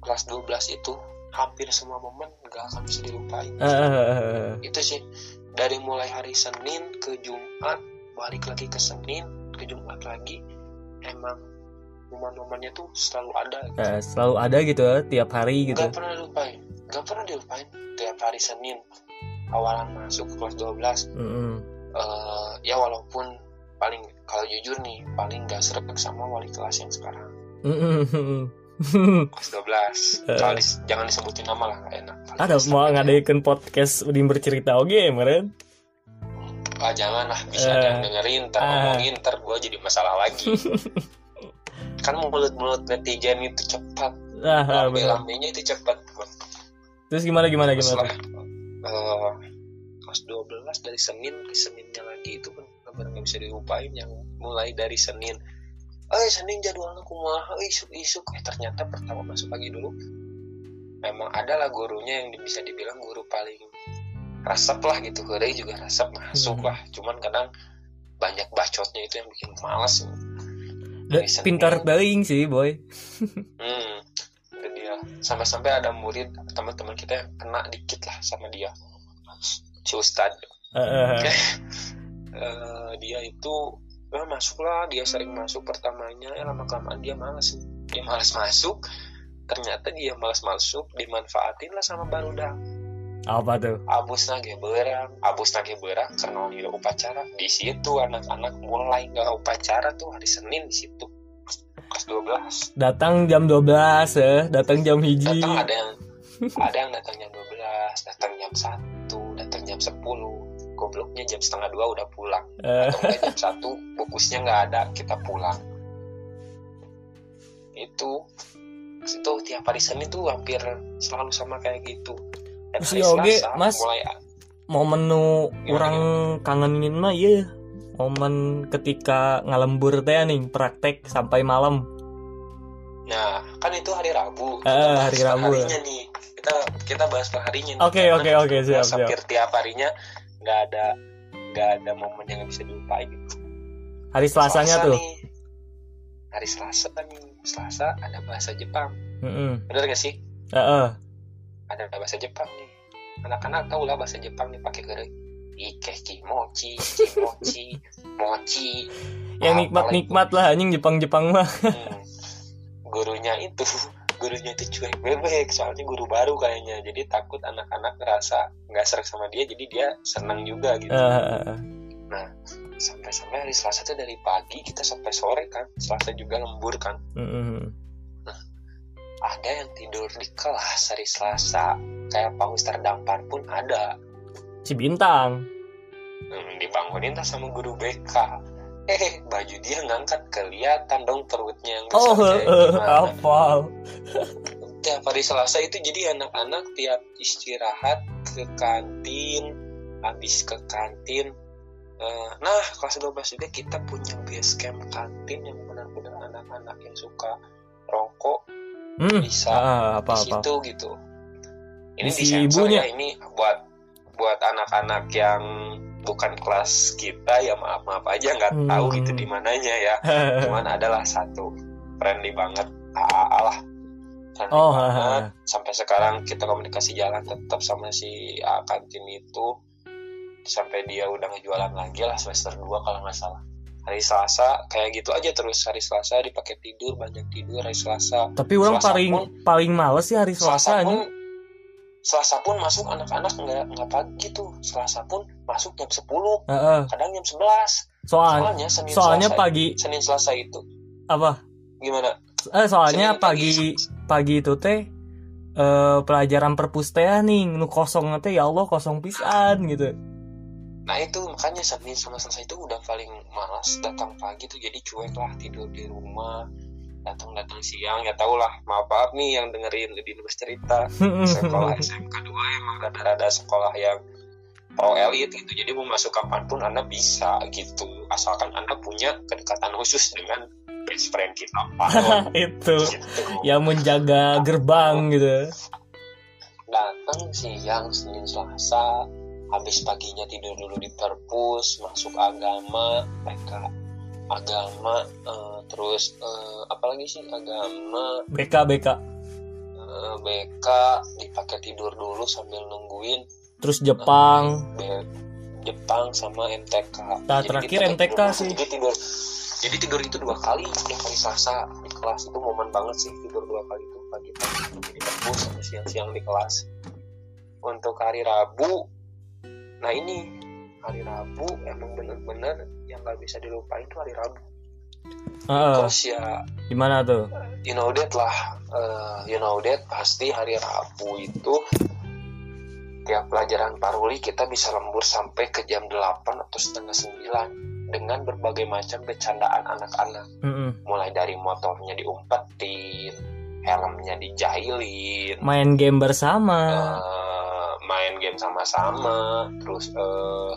kelas 12 itu hampir semua momen nggak akan bisa dilupain Eh, itu sih dari mulai hari Senin ke Jumat balik lagi ke Senin ke Jumat lagi emang momen-momennya tuh selalu ada gitu. eh, selalu ada gitu ya tiap hari gitu. nggak pernah dilupain nggak pernah dilupain tiap hari Senin awalan masuk ke kelas 12 Mm-mm. eh, ya walaupun paling kalau jujur nih paling gak serak sama wali kelas yang sekarang kelas 12 Eh. Kalau dis- jangan disebutin nama lah enak Ada mau ngadain podcast Udin bercerita oke meren. ah jangan lah bisa Eh. ada yang dengerin ntar Ah. ngomongin ntar gue jadi masalah lagi kan mulut-mulut netizen itu cepat Ah, ah, lambe-lambenya itu cepat Terus gimana gimana Setelah, gimana? eh, kelas 12 dari Senin ke Seninnya lagi itu kan benar nggak bisa dilupain yang mulai dari Senin. Eh Senin jadwalnya kumaha? Eh, isuk isuk eh ternyata pertama masuk pagi dulu memang ada lah gurunya yang bisa dibilang guru paling resep lah gitu. Hore juga resep masuk Hmm. lah. Cuman kadang banyak bacotnya itu yang bikin males Da- Dari Senin. pintar baling sih boy. Hmm. Itu dia. Sampai-sampai ada murid teman-teman kita yang kena dikit lah sama dia. Si Ustad. Heeh. Eh, dia itu eh, masuk lah dia sering masuk pertamanya ya lama kelamaan dia malas nih. Dia malas masuk ternyata dia malas masuk dimanfaatin lah sama barudak apa tuh? Abus nage berang abus nage berang karena dia upacara. Di situ anak-anak mulai nggak upacara tuh hari Senin di situ. Kelas 12 datang jam 12 ya datang jam hiji. Datang ada yang ada yang datang jam 12 datang jam 1 datang jam 10 gobloknya jam setengah dua udah pulang. Eh, atau enggak jam satu bukusnya nggak ada kita pulang. Itu. Itu tiap hari Senin tuh hampir selalu sama kayak gitu. Dan Si hari Oge, Selasa Mas. mulai mau menu orang kangenin mah iya. Momen ketika ngalembur teh nih praktek sampai malam. Nah kan itu hari Rabu. Bahas hari Rabu. harinya nih. Kita kita bahas per harinya nih. Oke, oke, oke, siap, siap. hampir tiap harinya nggak ada nggak ada momen yang bisa dilupain. Gitu hari selasanya Selasa tuh. nih, hari Selasa nih. Selasa ada bahasa Jepang. Mm-mm. bener gak sih? Heeh. ada bahasa Jepang nih. Anak-anak tahu lah bahasa Jepang nih pakai kere ike kimochi kimochi mochi. Yang nikmat-nikmat lah anjing Jepang-Jepang mah. Hmm. gurunya itu gurunya itu cuek bebek soalnya guru baru kayaknya. Jadi takut anak-anak ngerasa nggak serak sama dia jadi dia senang juga gitu. Eh, sampai-sampai hari Selasa tuh dari pagi kita sampai sore kan Selasa juga lembur kan. Mm-mm. ada yang tidur di kelas hari Selasa. Kayak Pak Ustadz Dampar pun ada. Si bintang. Hmm, dibangunin tas sama guru BK eh baju dia ngangkat kelihatan dong perutnya yang besar oh hafal tiap hari Selasa itu jadi anak-anak tiap istirahat ke kantin habis ke kantin eh, nah kelas 12 juga kita punya base camp kantin yang benar-benar anak-anak yang suka rokok hmm. bisa ah, apa di apa situ gitu ini Si disensor ibunya. ya ini buat buat anak-anak yang bukan kelas kita ya maaf maaf aja nggak Hmm. tahu gitu di mananya ya. Cuman adalah satu friendly banget AAA lah. Friendly Oh, banget. haha. sampai sekarang kita komunikasi jalan tetap sama si A kantin itu. Sampai dia udah ngejualan lagi lah semester 2 kalau nggak salah. Hari Selasa kayak gitu aja terus. Hari Selasa dipakai tidur banyak tidur. Hari Selasa tapi orang Selasa paling pun- paling males sih hari Selasa Selasa pun Selasa pun masuk anak-anak nggak nggak pagi tuh Selasa pun masuk jam 10 Heeh. kadang jam 11 soal soalnya Senin soalnya Selasa pagi Senin Selasa itu. Apa? Gimana? Eh soalnya Senin pagi pagi. itu teh eh pelajaran perpus teh nih nu kosong teh ya Allah kosong pisan gitu. Nah itu makanya Senin sama Selasa itu udah paling malas datang pagi tuh jadi cuek lah tidur di rumah datang datang siang ya tau lah. Maaf maaf nih yang dengerin di cerita. Sekolah SMK 2 emang rada-rada sekolah yang pro elit gitu. Jadi mau masuk kapan pun anda bisa gitu. Asalkan anda punya kedekatan khusus dengan best friend kita. Itu. Gitu. yang menjaga gerbang gitu. Datang siang Senin Selasa. Habis paginya tidur dulu di perpus masuk agama PK agama eh, terus eh, apa lagi sih? Agama. BK BK eh, BK dipakai tidur dulu sambil nungguin. Terus Jepang. Be- Jepang sama MTK Nah, Jadi terakhir MTK tidur- sih. jadi tidur jadi tidur itu dua kali yang hari Selasa di kelas. Itu momen banget sih tidur dua kali itu pagi-pagi. Di perpus sama siang-siang di kelas. Untuk hari Rabu nah ini hari Rabu emang bener-bener yang nggak bisa dilupain tuh hari Rabu Heeh, terus ya gimana tuh? you know that lah Eh, you know that pasti hari Rabu itu tiap pelajaran paruli kita bisa lembur sampai ke jam 8 atau setengah 9 dengan berbagai macam bercandaan anak-anak. Mm-mm. mulai dari motornya diumpetin helmnya dijailin. Main game bersama. Eh, main game sama-sama terus eh,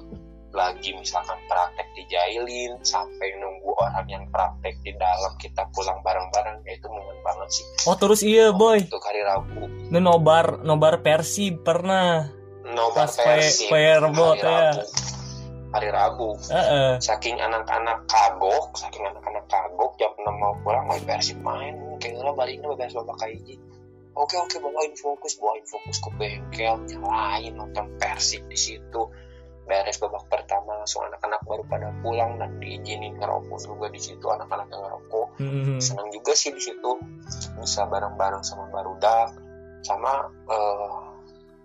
lagi misalkan praktek dijailin sampai nunggu orang yang praktek di dalam kita pulang bareng-bareng ya itu momen banget sih. Oh terus iya boy. Untuk hari Rabu. Nu nobar nobar Persib pernah. Nobar Pas P- versi Perbot, hari ya. Rabu. Hari Rabu. Heeh. saking anak-anak kagok saking anak-anak kagok jam 6 mau pulang main. Persib main kayaknya baliknya beres bapak kaiji oke oke bawain fokus bawain fokus ke bengkel nyalain nonton persib di situ beres babak pertama langsung anak-anak baru pada pulang dan diizinin ngerokok juga di situ anak-anak yang ngerokok. Hmm. senang juga sih di situ. Bisa bareng-bareng sama barudak sama eh,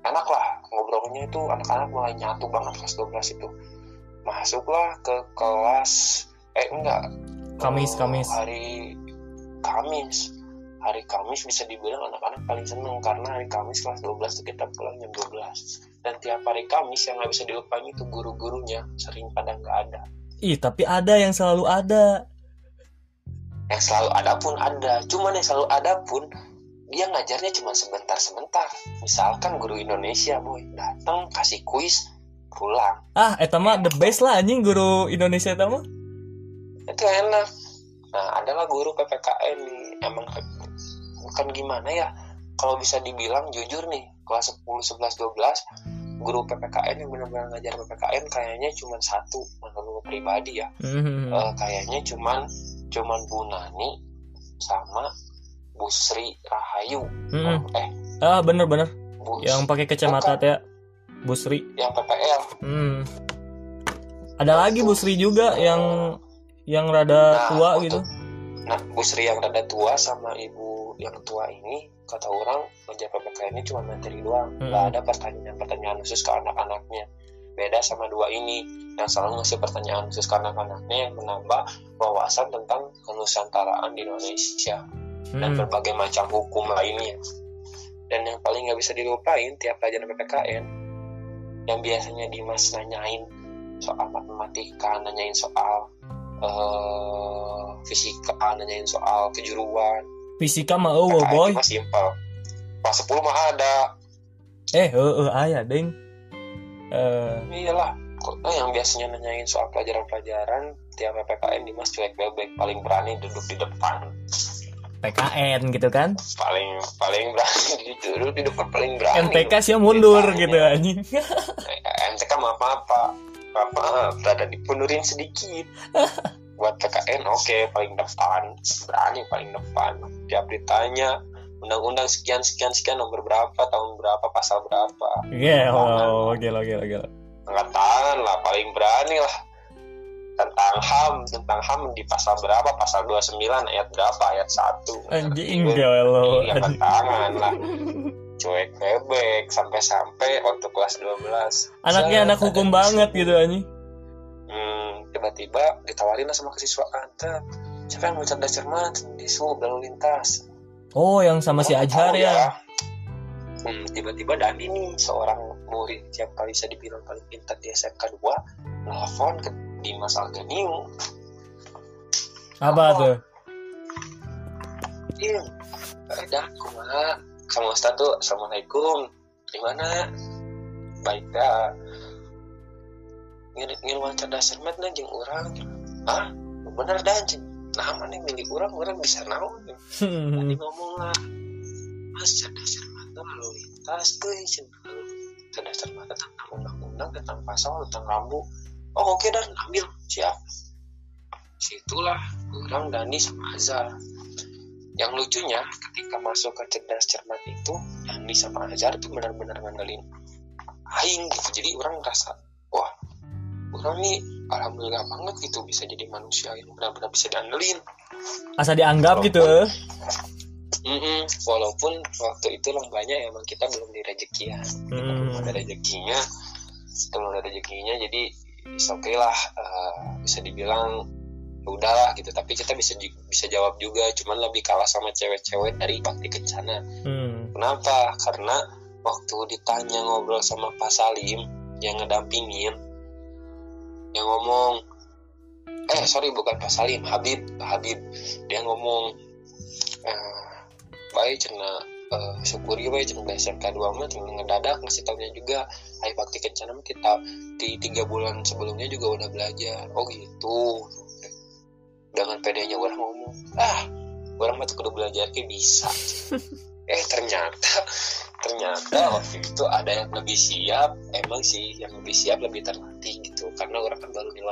enak lah ngobrolnya itu anak-anak mulai nyatu banget kelas 12 itu. Masuklah ke kelas eh enggak. Kamis, Eh, Kamis. hari Kamis. Hari Kamis bisa dibilang anak-anak paling seneng karena hari Kamis kelas 12 itu kita pulang jam 12 dan tiap hari Kamis yang nggak bisa dilupain itu guru-gurunya sering pada nggak ada. Ih, tapi ada yang selalu ada. yang selalu ada pun ada. Cuman yang selalu ada pun dia ngajarnya cuma sebentar-sebentar. Misalkan guru Indonesia boy datang kasih kuis pulang. Ah, eta mah the best lah anjing guru Indonesia eta mah. itu enak. Nah adalah guru PPKN nih. Emang bukan gimana ya. Kalau bisa dibilang jujur nih kelas 10, 11, 12 guru PPKN yang benar-benar ngajar PPKN kayaknya cuma satu menurut gue pribadi ya Hmm. Eh, kayaknya cuman cuman Bu Nani sama Bu Sri Rahayu Hmm. eh Ah, bener-bener. Bu Yang pakai kacamata teh Bu Sri. yang PPL Hmm. Ada lagi Bu Sri juga yang yang rada tua untuk- gitu. Nah, Bu Sri yang rada tua sama ibu yang tua ini, kata orang, ngajar PPKN ini cuma materi doang. Hmm. Nggak ada pertanyaan-pertanyaan khusus ke anak-anaknya. Beda sama dua ini, yang selalu ngasih pertanyaan khusus ke anak-anaknya yang menambah wawasan tentang kenusantaraan di Indonesia dan Hmm. berbagai macam hukum lainnya. Dan yang paling nggak bisa dilupain tiap pelajaran PPKN, yang biasanya Dimas nanyain soal matematika, nanyain soal eh, fisika, nanyain soal kejuruan. Fisika mah eueuh, PKN boy. cuma simpel. Kelas 10 mah ada. Eh, heueuh aya, Ding. Eh, Iyalah. Kok eh, yang biasanya nanyain soal pelajaran-pelajaran tiap PPKN Dimas cuek bebek paling berani duduk di depan. PKN gitu kan. Paling paling berani duduk di depan paling berani. MTK sih mundur gitu anjing. MTK mah apa apa apa rada dipundurin sedikit buat PKN oke paling depan. Berani paling depan. Tiap ditanya undang-undang sekian sekian sekian nomor berapa tahun berapa pasal berapa? Gelo, gelo, gelo, gelo. angkat tangan lah paling berani lah. Tentang HAM tentang HAM di pasal berapa? Pasal 29 ayat berapa? Ayat 1 Anjing gelo. Iya, angkat tangan lah. Cuek bebek sampai-sampai waktu kelas 12 Anaknya anak hukum banget gitu anjing. Tiba-tiba ditawarin lah sama kesiswaan "Teh, siapa yang mau cerdas cermat? Di sub lalu lintas. Oh, yang sama si Orang Ajar tahu ya. Hmm, tiba-tiba Dani nih seorang murid tiap kali bisa dibilang paling pintar di SMK 2 nelfon ke Dimas Alganiu Apa tuh? Iya, ada kumaha sama Ustaz tuh Assalamualaikum. Gimana? Baik dah ngir cerdas cermat nah jeung urang ah bener dah nah mana yang milik urang urang bisa naon Tadi ngomong lah. Mas cerdas cermat tuh lalu lintas tuh cerdas cermat tentang undang-undang tentang pasal tentang rambu. Oh oke dan ambil. Siap. Situlah orang Dani sama Azhar. Yang lucunya ketika masuk ke cerdas cermat itu Dani sama Azhar tuh benar-benar ngandelin aing gitu. Jadi orang ngerasa wah orang nih alhamdulillah banget gitu bisa jadi manusia yang benar-benar bisa diandelin Asa dianggap gitu. Mm-mm, walaupun waktu itu lombanya emang kita belum direzekian Hmm. belum ada rezekinya belum ada rezekinya jadi oke lah eh, bisa dibilang ya udahlah gitu tapi kita bisa bisa jawab juga cuman lebih kalah sama cewek-cewek dari bakti kencana Hmm. kenapa karena waktu ditanya ngobrol sama Pak Salim yang ngedampingin yang ngomong eh sorry bukan Pak Salim Habib Habib. Dia ngomong eh, baik cina eh, syukuri baik cina SMK 2 mah cina ngedadak ngasih taunya juga. Ayo bakti kencana mah kita di tiga bulan sebelumnya juga udah belajar. Oh gitu. Dengan pedenya orang ngomong ah orang mah tuh kudu belajar kayak bisa. Eh ternyata ternyata waktu itu ada yang lebih siap emang sih yang lebih siap lebih terlatih gitu. Karena orang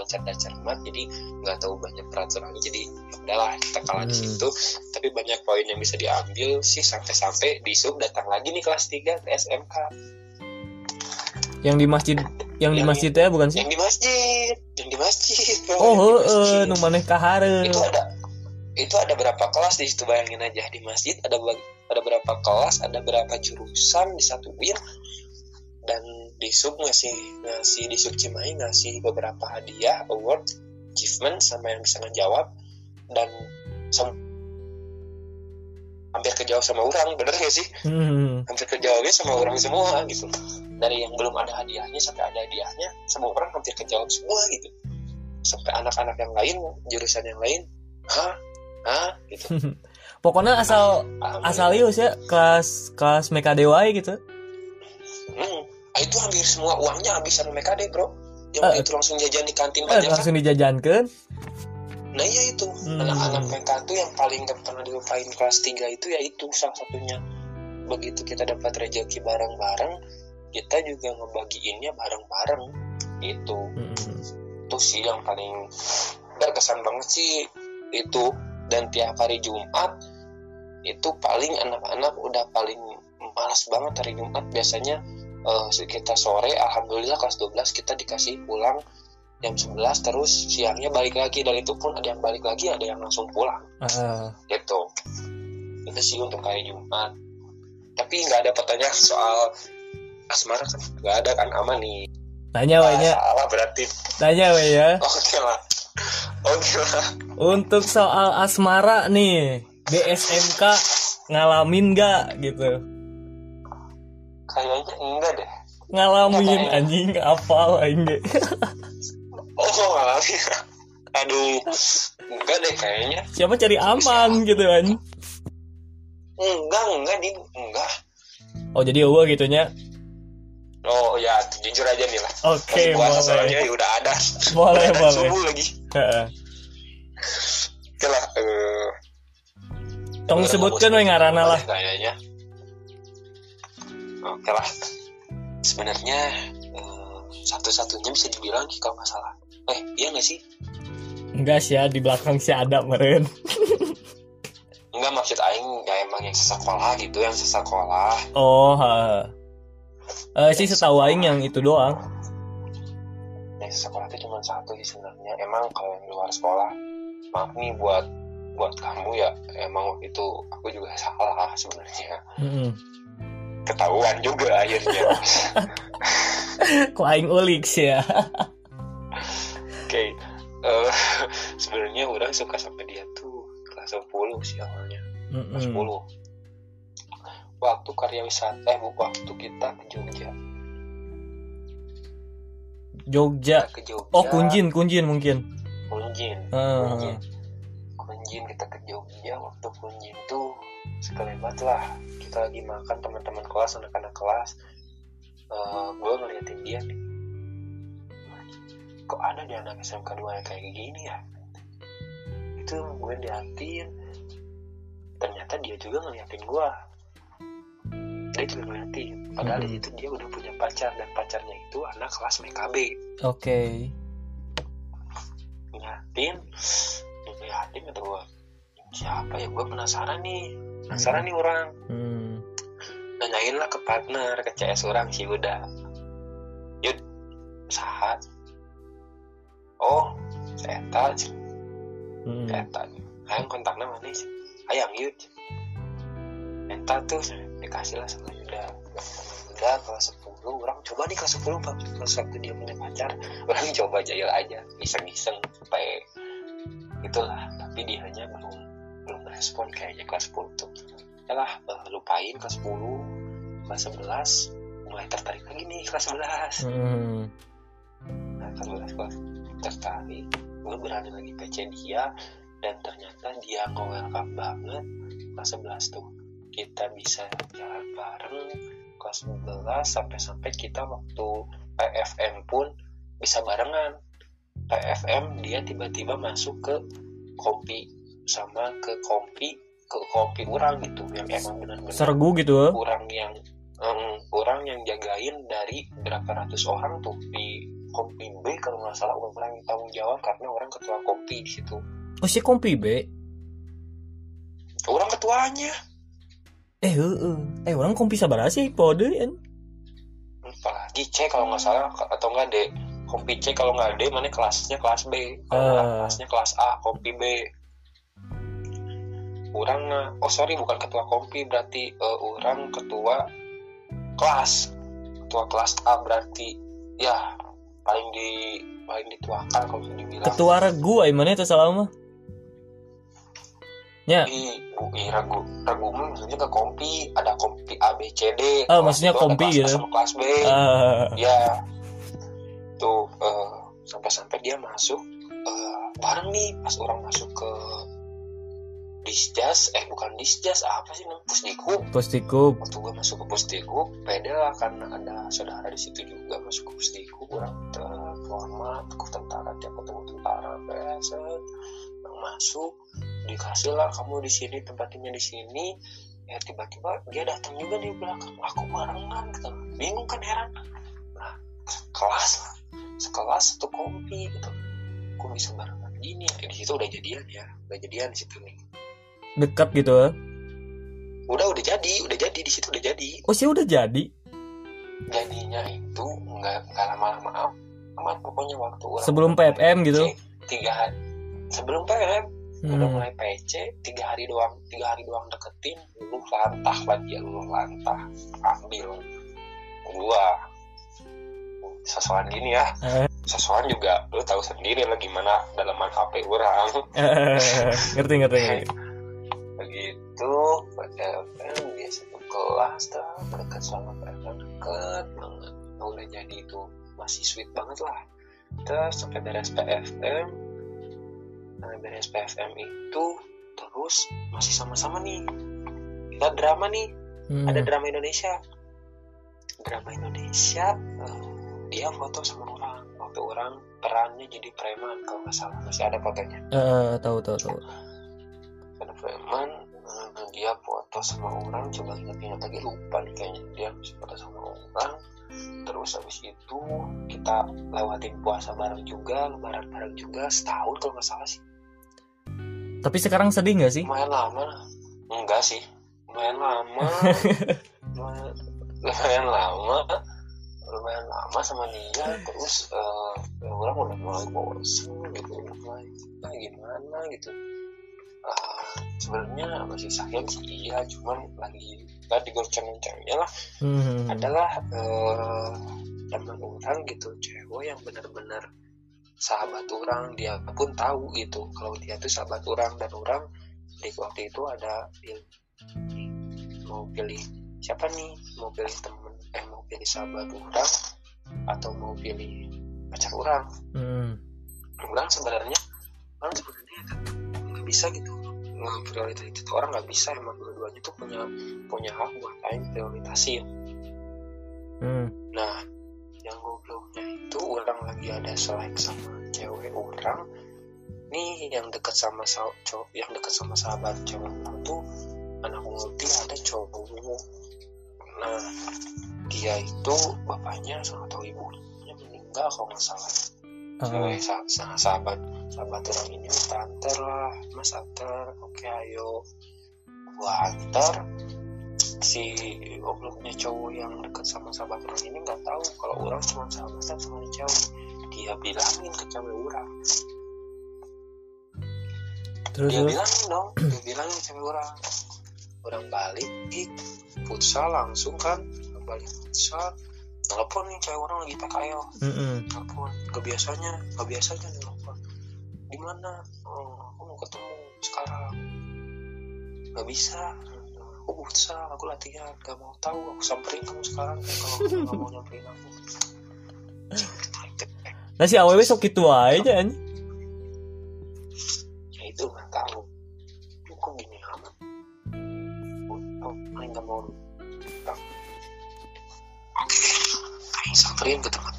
cerdas cermat jadi nggak tahu banyak peraturan jadi ya udahlah kita kalah di Hmm. situ. Tapi banyak poin yang bisa diambil sih sampai-sampai di sub datang lagi nih kelas 3 ke SMK Yang di masjid yang di Yang- masjid ya bukan sih? yang di masjid yang di masjid. Oh, di heeh, nu maneh kahare. itu ada itu ada berapa kelas di situ? Bayangin aja di masjid ada ada berapa kelas ada berapa jurusan disatuin. Dan di sub ngasih ngasih di sub Cimahi ngasih beberapa hadiah award achievement sama yang bisa ngejawab. Dan sam- hampir kejawab sama orang bener gak sih? Hmm. hampir kejawabnya sama orang semua gitu. Dari yang belum ada hadiahnya sampai ada hadiahnya semua orang hampir kejawab semua gitu. Sampai anak-anak yang lain jurusan yang lain hah? Hah? Gitu Pokoknya asal asal ius ya kelas kelas MKD wae gitu. Hmm. Ah, itu hampir semua uangnya habis sama MKD bro yang Eh, itu langsung jajan di kantin Eh, banyak kan langsung dijajankan. nah iya itu Hmm. anak-anak PK tuh yang paling gak pernah dilupain kelas 3 itu ya itu salah satunya begitu kita dapat rezeki bareng-bareng kita juga ngebagiinnya bareng-bareng itu Hmm. itu sih yang paling berkesan banget sih itu dan tiap hari Jumat itu paling anak-anak udah paling malas banget hari Jumat. Biasanya eh, sekitar sore alhamdulillah kelas 12 kita dikasih pulang jam 11 terus siangnya balik lagi. Dan itu pun ada yang balik lagi ada yang langsung pulang. Ah, gitu. Itu sih untuk hari Jumat. Tapi nggak ada pertanyaan soal asmara kan? Nggak ada kan? Aman nih. Tanya we nya, salah berarti. Tanya we ya. oke lah oke lah Untuk soal asmara nih, di SMK ngalamin gak gitu? Kayaknya enggak deh. Ngalamin anjing apal aing deh. Oh, ngalamin. Aduh, enggak deh kayaknya. Siapa cari aman gitu kan? Enggak, enggak di enggak. Oh jadi eueuh gitunya. Oh ya, jujur aja nih lah. Oke, Lagi puasa soalnya boleh. ya udah ada. Boleh, Udah ada boleh. Subuh lagi. Oke lah. eh, Tong sebutkan ngomong we ngaranna lah. Kayaknya. Oke lah. Sebenarnya eh, satu-satunya bisa dibilang sih kalau nggak salah. Eh, iya nggak sih? Enggak sih ya di belakang si ada meren. Enggak maksud aing ya emang yang sesekolah gitu, yang sesekolah. Oh, heeh. Eh sih setahu aing yang itu doang. yang sekolah itu cuma satu sih sebenarnya emang kalau yang di luar sekolah maaf nih buat buat kamu ya emang waktu itu aku juga salah sebenarnya Heeh. ketahuan juga akhirnya Kok aing ulik sih ya. oke eh, sebenarnya orang suka sama dia tuh kelas 10 sih awalnya kelas 10 Heeh. waktu karya wisata eh waktu kita ke Jogja Jogja. Kita ke Jogja Oh, Kunjin, Kunjin mungkin. Kunjin. Heeh. Kunjin. Kunjin kita ke Jogja. Waktu Kunjin tuh sekelebat lah. Kita lagi makan teman-teman kelas anak-anak kelas. Eh gue ngeliatin dia nih. Kok ada di anak SMK 2 yang kayak gini ya? Itu gue liatin. Ternyata dia juga ngeliatin gue dia juga ngeliatin. Padahal di Mhm. situ dia udah punya pacar dan pacarnya itu anak kelas MKB Oke. Ngeliatin ngeliatin kata gue siapa ya? Gue penasaran nih. Penasaran nih orang. Hmm. nanyain lah ke partner ke CS orang sih udah. Yud sahat oh saya tahu Hmm. Eta Hayang kontaknya mana sih Hayang yud. Eta tuh dikasih lah sama Yuda Udah kelas 10 Orang coba nih kelas 10 Pak. Kelas waktu dia punya pacar Orang coba jail aja Iseng-iseng Sampai Itulah. Tapi dia hanya belum Belum respon kayaknya kelas 10 tuh. Ya lah eh, Lupain kelas 10 Kelas 11 Mulai tertarik lagi nih kelas 11 Hmm. Nah, kelas 11 kelas tertarik gue berani lagi PC dia dan ternyata dia nge-welcome banget kelas 11 tuh kita bisa jalan bareng kelas 11 sampai-sampai kita waktu PFM pun bisa barengan. PFM dia tiba-tiba masuk ke kopi sama ke kopi ke kopi orang gitu yang emang benar-benar Sergu gitu. orang yang em, orang yang jagain dari berapa ratus orang tuh di kompi B kalau nggak salah orang yang tanggung jawab karena orang ketua kompi di situ. Oh si kompi B? Orang ketuanya eh heeh. Eh orang kompi sabar sih? Pode kan? Apalagi C kalau nggak salah. Atau nggak D kompi C kalau nggak D mana kelasnya kelas B? Kalau Ah. kelasnya kelas A kompi B. Orang eh, oh sorry bukan ketua kompi berarti eh, orang ketua kelas. Ketua kelas A berarti ya paling di paling dituakan kalau bisa dibilang. Ketua regu ay mana itu salah mah ya. Bu, ih, ragu ragu maksudnya ke kompi ada kompi A B C D. Oh, Kelas maksudnya itu ada kompi kelas gitu. sama kelas B. Ah, ya. Tuh eh, sampai-sampai dia masuk eh, bareng nih pas orang masuk ke disjas eh bukan disjas apa sih namanya pusdikub postikup waktu gue masuk ke pusdikub beda lah karena ada saudara di situ juga masuk ke pusdikub orang terhormat ke tentara tiap ketemu tentara biasa. Yang masuk dikasih lah kamu di sini tempatnya di sini. Ya tiba-tiba dia datang juga di belakang. Aku barengan gitu. Bingung kan heran. Nah sekelas lah. Sekelas satu kompi gitu. Kok bisa barengan gini ya? Di situ udah jadian ya. Udah jadian di situ nih. Dekat gitu ah. udah udah jadi. Udah jadi di situ udah jadi. Oh sih udah jadi? Jadinya itu nggak nggak lama-lama amat pokoknya waktu orang sebelum PFM gitu? Tiga hari. Sebelum PFM udah hmm. mulai PC tiga hari doang tiga hari doang deketin lu lantah lah dia lu lantah. Ambil. Gua. Sesuatu gini ya. Eh. sesuatu juga lu tahu sendiri lah gimana dalaman HP orang. Ngerti ngerti ngerti. Begitu PFM dia satu kelas dah dekat sama PFM dekat banget. Udah jadi itu masih sweet banget lah. Terus sampai beres PFM nah, beres PFM itu terus masih sama-sama nih. Kita drama nih. Hmm. ada drama Indonesia. Drama Indonesia eh, dia foto sama orang. Waktu orang perannya jadi preman kalau nggak salah. Masih ada fotonya. Eh, tahu tahu tahu. Ada preman eh, dia foto sama orang. Coba ingat-ingat lagi lupa nih kayaknya. Dia foto sama orang. Terus habis itu kita lewatin puasa bareng juga lebaran bareng juga setahun kalau nggak salah sih tapi sekarang sedih nggak sih? Lumayan lama. Enggak sih. Lumayan lama. Lumayan, lumayan lama. Lumayan lama sama dia. Terus eh, ya orang udah mulai bosan gitu. Mulai ah, gimana gitu. Ah, sebenarnya masih sayang sih iya. Cuman lagi tadi goncang-goncangnya lah. Hmm. adalah eh, teman orang gitu cewek yang benar-benar sahabat orang dia pun tahu gitu. Kalau dia tuh sahabat orang dan orang di waktu itu ada pilih mau pilih siapa nih? Mau pilih temen eh mau pilih sahabat orang atau mau pilih pacar orang? Hmm. orang sebenarnya orang sebenarnya nggak bisa gitu. Nggak prioritas itu orang nggak bisa emang dua-duanya tuh punya punya hak buat aing prioritasin. Hmm. Nah, yang itu orang lagi ada selek sama cewek orang. Nih yang dekat sama sa- cowok, yang dekat sama sahabat cewek orang tuh anak multi ada cowok. Nah, dia itu bapaknya sama atau ibunya meninggal kalau nggak salah. Ah. Cewek sa- sa- sahabat sahabat orang ini minta antar lah, mas antar, oke ayo, gua antar si gobloknya cowok yang deket sama sahabat orang ini nggak tahu kalau orang cuma sahabatan sama cewek. Dia bilangin ke cewek orang. Terus dia bilangin dong dia bilangin ke cewek orang. Orang balik ih futsal langsung kan. Balik futsal telepon nih cewek orang lagi PKL Mm-mm. telepon kebiasanya kebiasanya nih telepon di mana? Oh, aku mau ketemu sekarang. Nggak bisa aku futsal aku latihan gak mau tahu aku samperin kamu sekarang kalau kamu nggak mau nyamperin aku. Nah si aww sok gitu aja anjing. ya itu nggak tahu. Kok gini amat? Oh, paling nggak mau Bang. oke Aing samperin ke tempat.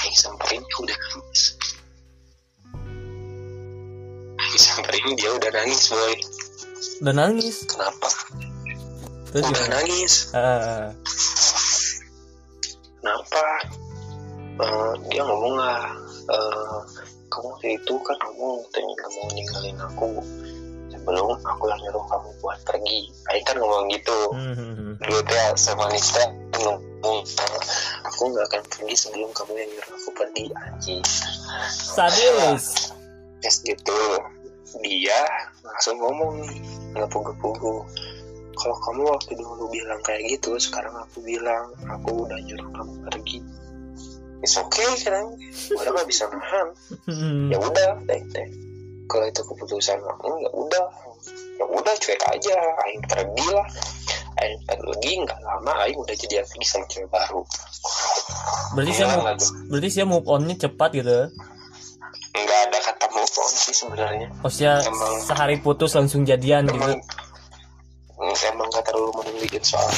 Aing samperin dia udah nangis. Aing samperin dia udah nangis boy udah nangis. Kenapa? Terus udah gimana? nangis. Ah, kenapa? Eh, dia ngomong lah eh, kamu waktu itu kan ngomong katanya kamu ninggalin aku. Sebelum aku yang nyuruh kamu buat pergi. Aing kan ngomong gitu. Hmm. dulu teh semanis teh ngomong aku nggak akan pergi sebelum kamu yang nyuruh aku pergi. Anjing. Sadis. Yes gitu dia langsung ngomong nih ngepugu-pugu kalau kamu waktu dulu bilang kayak gitu sekarang aku bilang aku udah nyuruh kamu pergi. It's okay kan? Udah nggak bisa nahan. Hmm. ya udah teh teh kalau itu keputusan kamu ya udah. Ya udah cuek aja. Aing pergi lah. Aing pergi nggak lama aing udah jadi lagi sama cewek baru. Berarti saya move, lagi. berarti saya move on-nya cepat gitu. Nggak ada kata move on sih sebenarnya Maksudnya Emang- sehari putus langsung jadian gitu. emang emang gak terlalu menuliin soal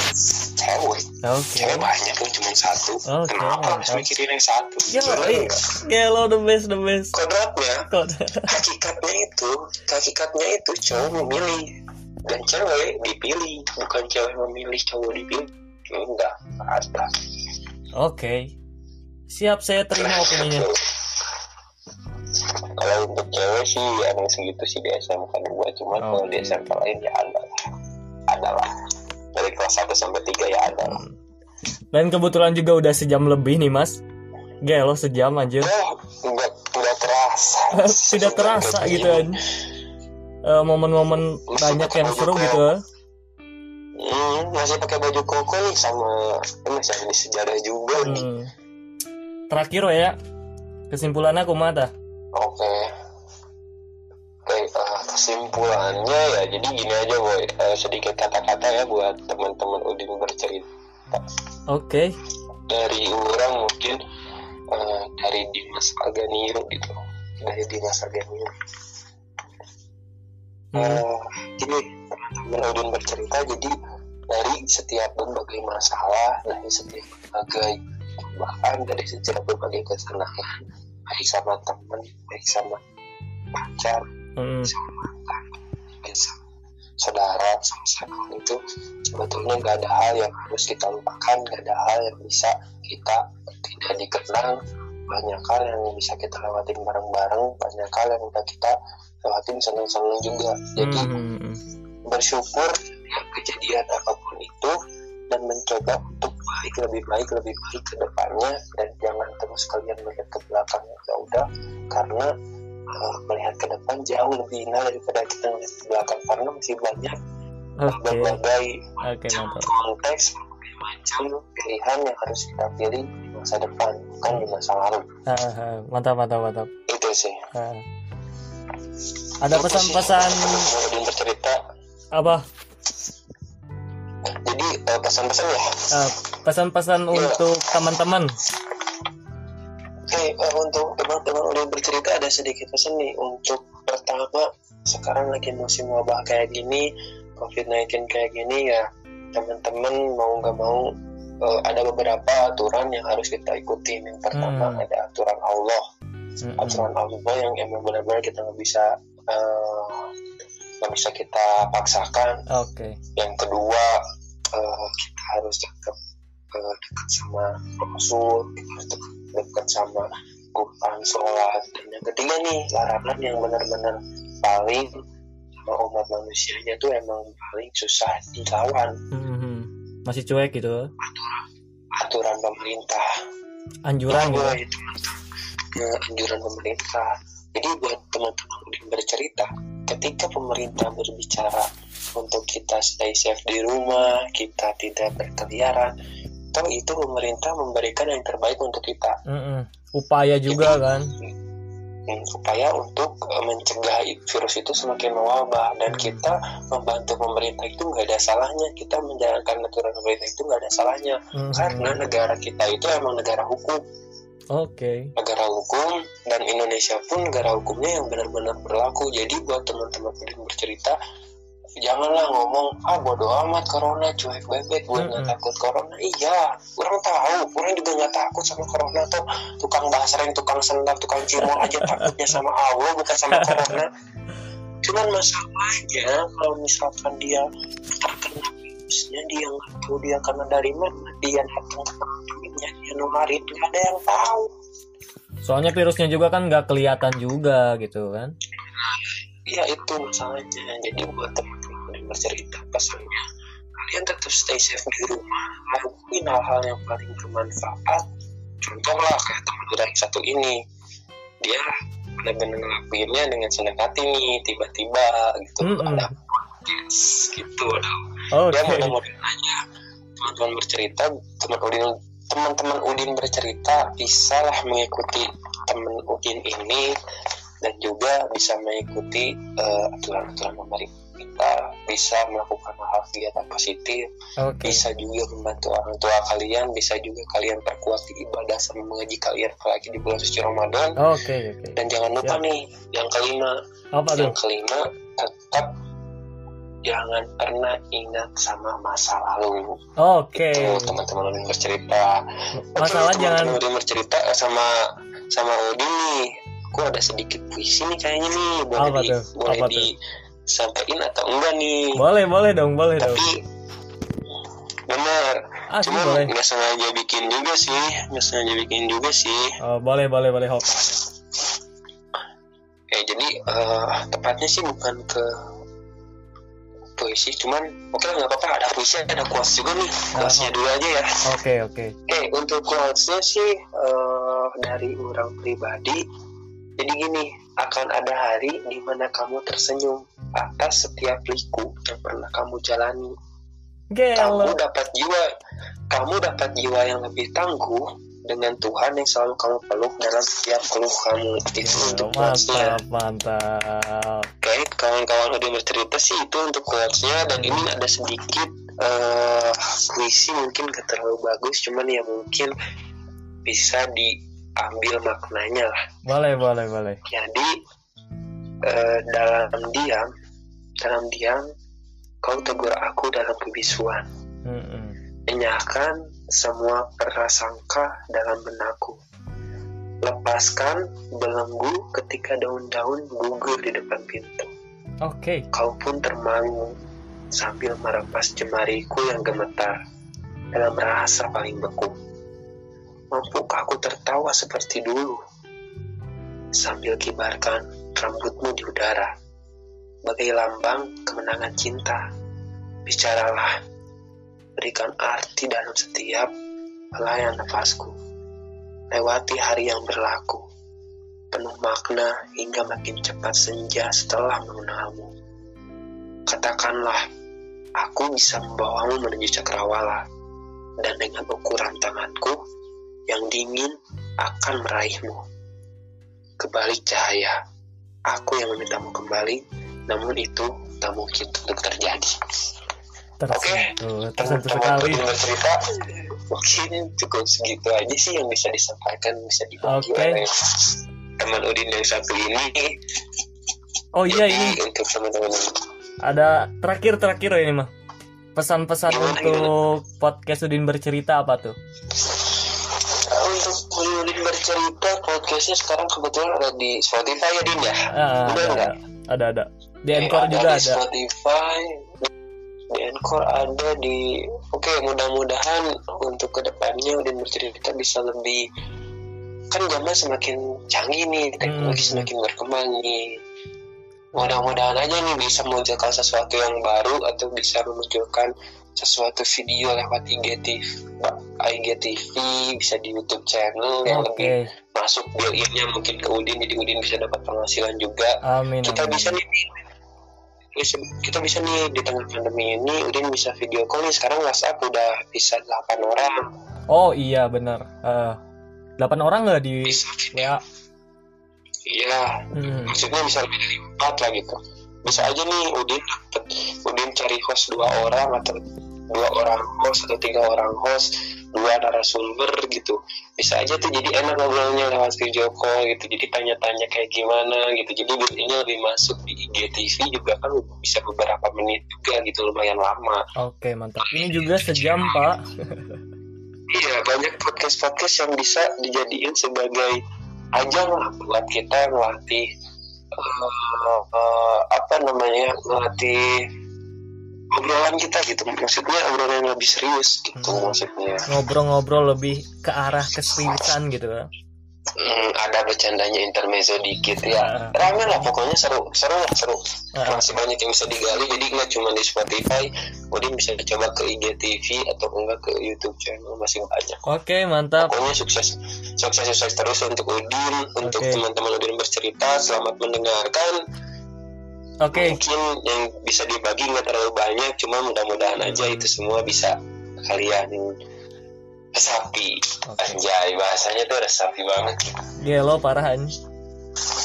cewek Oke. cewek banyak yang cuma satu Oke, kenapa harus mikirin yang satu Ya, enggak. gelo the best the best. kodratnya hakikatnya itu hakikatnya itu cowok memilih dan cewek dipilih bukan cewek memilih cowok dipilih enggak ada Oke. Siap saya terima opininya. Kalau untuk cewek sih emang segitu sih di SMK dua cuman kalau di. SMK lain ya ada ada lah dari kelas 1 sampai 3 ya ada lah Dan kebetulan juga udah sejam lebih nih mas. Gelo sejam aja. oh enggak enggak terasa Tidak terasa gitu kan. Eh, momen-momen banyak yang seru gitu. Hmm, masih pakai baju koko nih sama eh, masih ada di sejarah juga nih. Hmm. Terakhir ya. Kesimpulan aku mata. Oke. Oke, eh, kesimpulannya ya jadi gini aja boy, Eh, sedikit kata-kata ya buat teman-teman Udin bercerita Oke. dari orang mungkin eh, dari Dimas Aganiru gitu, dari Dimas Aganiru. Hmm. Eh, gini teman-teman Udin bercerita jadi dari setiap berbagai masalah dari setiap berbagai bahkan dari setiap berbagai kesalahan baik sama teman baik sama pacar Hmm. sama mantan sama saudara sama siapa pun itu sebetulnya nggak ada hal yang harus kita lupakan nggak ada hal yang bisa kita tidak dikenang banyak hal yang bisa kita lewatin bareng-bareng banyak hal yang udah kita lewatin seneng-seneng juga jadi Hmm. bersyukur setiap kejadian apa pun itu dan mencoba untuk baik lebih baik lebih baik ke depannya dan jangan terus kalian melihat ke belakang ya udah karena uh, melihat ke depan jauh lebih indah daripada kita melihat ke belakang karena masih banyak Oke. berbagai Oke macam mantap. konteks berbagai macam pilihan yang harus kita pilih di masa depan bukan di masa lalu ah, ah. mantap mantap mantap. itu sih Ah. Ada pesan-pesan bercerita apa? Jadi uh, pesan-pesan ya Ah, pesan-pesan untuk teman-teman. Oke, eh, untuk teman-teman udah bercerita ada sedikit pesan nih untuk pertama sekarang lagi musim wabah kayak gini, COVID-19 kayak gini ya teman-teman mau nggak mau eh, ada beberapa aturan yang harus kita ikutin. Yang pertama Hmm. ada aturan Allah, Hmm. aturan Allah yang emang benar-benar kita nggak bisa eh, nggak bisa kita paksakan. Oke. Yang kedua eh, kita harus tetap eh, dekat sama Rasul, kita harus dekat, dekat sama Quran, sholat. Dan yang ketiga nih larangan yang benar-benar paling sama umat manusianya tuh emang paling susah dilawan Hmm. Masih cuek gitu. aturan pemerintah. Anjuran gitu. Bahwa itu ya, anjuran pemerintah. Jadi buat teman-teman yang bercerita, ketika pemerintah berbicara untuk kita stay safe di rumah, kita tidak berkeliaran, toh itu pemerintah memberikan yang terbaik untuk kita. Mm-mm. Upaya juga kan. Hmm, upaya untuk eh, mencegah virus itu semakin mewabah dan kita membantu pemerintah itu nggak ada salahnya kita menjalankan aturan pemerintah itu nggak ada salahnya Mhm. karena negara kita itu emang negara hukum Oke. negara hukum dan Indonesia pun negara hukumnya yang benar-benar berlaku jadi buat teman-teman yang bercerita janganlah ngomong ah bodo amat corona cuek bebek gue nggak Mm-mm. takut corona iya orang tahu orang juga nggak takut sama corona tuh tukang basreng tukang sendal tukang cimol aja takutnya sama Allah bukan sama corona cuman masalahnya kalau misalkan dia terkena virusnya dia nggak tahu dia kena dari mana dia datang ke temennya dia nularin nggak ada yang tahu soalnya virusnya juga kan nggak kelihatan juga gitu kan Iya itu masalahnya. Jadi buat teman-teman yang bercerita pesannya, kalian tetap stay safe di rumah. Lakuin hal-hal yang paling bermanfaat. Contoh lah kayak teman kita yang satu ini, dia benar-benar ngelakuinnya dengan senang hati nih, tiba-tiba gitu. Mm-mm. Ada podcast gitu. Ada oke. Dia mudah-mudahan aja teman-teman bercerita teman Udin teman-teman Udin bercerita bisalah mengikuti teman Udin ini dan juga bisa mengikuti eh, aturan-aturan pemerintah bisa melakukan hal kegiatan positif oke. bisa juga membantu orang tua kalian bisa juga kalian perkuat di ibadah sama mengaji kalian apalagi di bulan suci Ramadan. Oke oke. Dan jangan lupa Ya. nih yang kelima. Apa yang kelima tetap jangan pernah ingat sama masa lalu oke Tuh teman-teman Udin bercerita. masalah Oke, jangan Udin bercerita eh, sama sama Udin nih. Aku ada sedikit puisi nih kayaknya nih. Boleh Apa di, tuh? boleh Apa tuh? disampaikan atau enggak nih? boleh boleh dong boleh dong Tapi benar. asli Cuma boleh nggak sengaja bikin juga sih. Nggak sengaja bikin juga sih. oh, boleh boleh boleh hop Ya jadi eh, tepatnya sih bukan ke puisi, cuman oke lah nggak apa-apa ada puisi ada quotes juga nih. Quotesnya dulu aja ya. oke oke Oke, untuk quotesnya sih eh, dari orang pribadi. Jadi gini, akan ada hari di mana kamu tersenyum atas setiap liku yang pernah kamu jalani. Kamu gelo dapat jiwa, kamu dapat jiwa yang lebih tangguh dengan Tuhan yang selalu kamu peluk dalam setiap keluh kamu. Itu untuk quotesnya. mantap mantap kawan-kawan udah bercerita sih itu untuk quotesnya dan ini ada sedikit eh puisi mungkin gak terlalu bagus, cuman ya mungkin bisa diambil maknanya lah. boleh boleh boleh Jadi eh, dalam diam, dalam diam, kau tegur aku dalam kebisuan, Mm-mm. enyahkan semua prasangka dalam benakku. Lepaskan belenggu ketika daun-daun gugur di depan pintu. Oke Kau pun termangu sambil merepas jemariku yang gemetar dalam rasa paling beku. Mampukah aku tertawa seperti dulu sambil kibarkan rambutmu di udara bagai lambang kemenangan cinta. Bicaralah, berikan arti dalam setiap helaian nafasku. Lewati hari yang berlaku, penuh makna hingga makin cepat senja setelah mengenalmu. Katakanlah, aku bisa membawamu menuju cakrawala, dan dengan ukuran tanganku yang dingin akan meraihmu. Kebalik cahaya, aku yang memintamu kembali, namun itu tak mungkin untuk terjadi. tersentuh tersentuh sekali Teman-teman bercerita, mungkin cukup segitu aja sih yang bisa disampaikan, bisa dibagi Oke. oleh teman Udin yang satu ini. oh iya ini. untuk teman-teman. Ada terakhir terakhir ini mah. Pesan-pesan Gimana, untuk podcast Udin bercerita apa tuh? Untuk Udin bercerita podcastnya sekarang kebetulan ada di Spotify ya Din ya. Ah, Udah ada, enggak? ada ada. Di Anchor juga di ada. Spotify. Di Anchor ada di oke mudah-mudahan untuk ke depannya Udin bercerita bisa lebih kan zaman semakin canggih nih teknologi hmm. semakin berkembang nih mudah-mudahan aja nih bisa memunculkan sesuatu yang baru atau bisa memunculkan sesuatu video lewat IGTV, IGTV bisa di YouTube channel okay. yang lebih masuk bilirnya mungkin ke Udin jadi Udin bisa dapat penghasilan juga. Amin. Kita bisa nih kita bisa nih di tengah pandemi ini Udin bisa video call nih sekarang WhatsApp udah bisa 8 orang. Oh iya benar. Uh, 8 orang nggak di ya. Iya, hmm. maksudnya bisa lebih dari 4 lah gitu. Bisa aja nih Udin dapet, Udin cari host dua orang atau dua orang host atau tiga orang host dua narasumber gitu. Bisa aja tuh jadi enak ngobrolnya lewat video call gitu. Jadi tanya-tanya kayak gimana gitu. Jadi ini lebih masuk di IGTV juga kan bisa beberapa menit juga gitu lumayan lama. Oke mantap. Ini iya, juga sejam iya. pak. Iya, banyak podcast-podcast yang bisa dijadiin sebagai ajang lah buat kita ngelatih eh, eh, apa namanya ngelatih obrolan kita gitu. Maksudnya obrolan yang lebih serius gitu Hmm. maksudnya. Ngobrol-ngobrol lebih ke arah keseriusan gitu kan Hmm, ada bercandanya intermezzo dikit Ah. ya rame lah pokoknya seru seru lah seru Ah. masih banyak yang bisa digali jadi nggak cuma di Spotify Udin bisa coba ke IGTV atau enggak ke YouTube channel masih banyak oke mantap pokoknya sukses sukses sukses terus untuk Udin untuk Oke. teman-teman Udin bercerita selamat mendengarkan oke mungkin yang bisa dibagi nggak terlalu banyak cuma mudah-mudahan aja itu semua bisa kalian resapi Oke. anjay bahasanya tuh resapi banget. Gelo parahan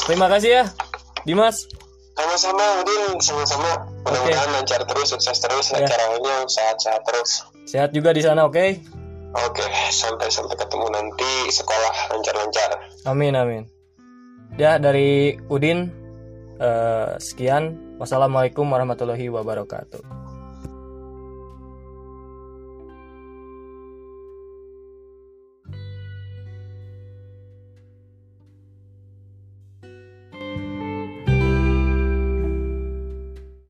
terima kasih ya Dimas. Sama-sama Udin. Sama-sama. Mudah-mudahan lancar terus sukses terus Ya. acaranya sehat-sehat terus. Sehat juga di sana oke? Oke sampai sampai ketemu nanti sekolah lancar-lancar. Amin amin. Ya dari Udin eh, sekian. Wassalamualaikum warahmatullahi wabarakatuh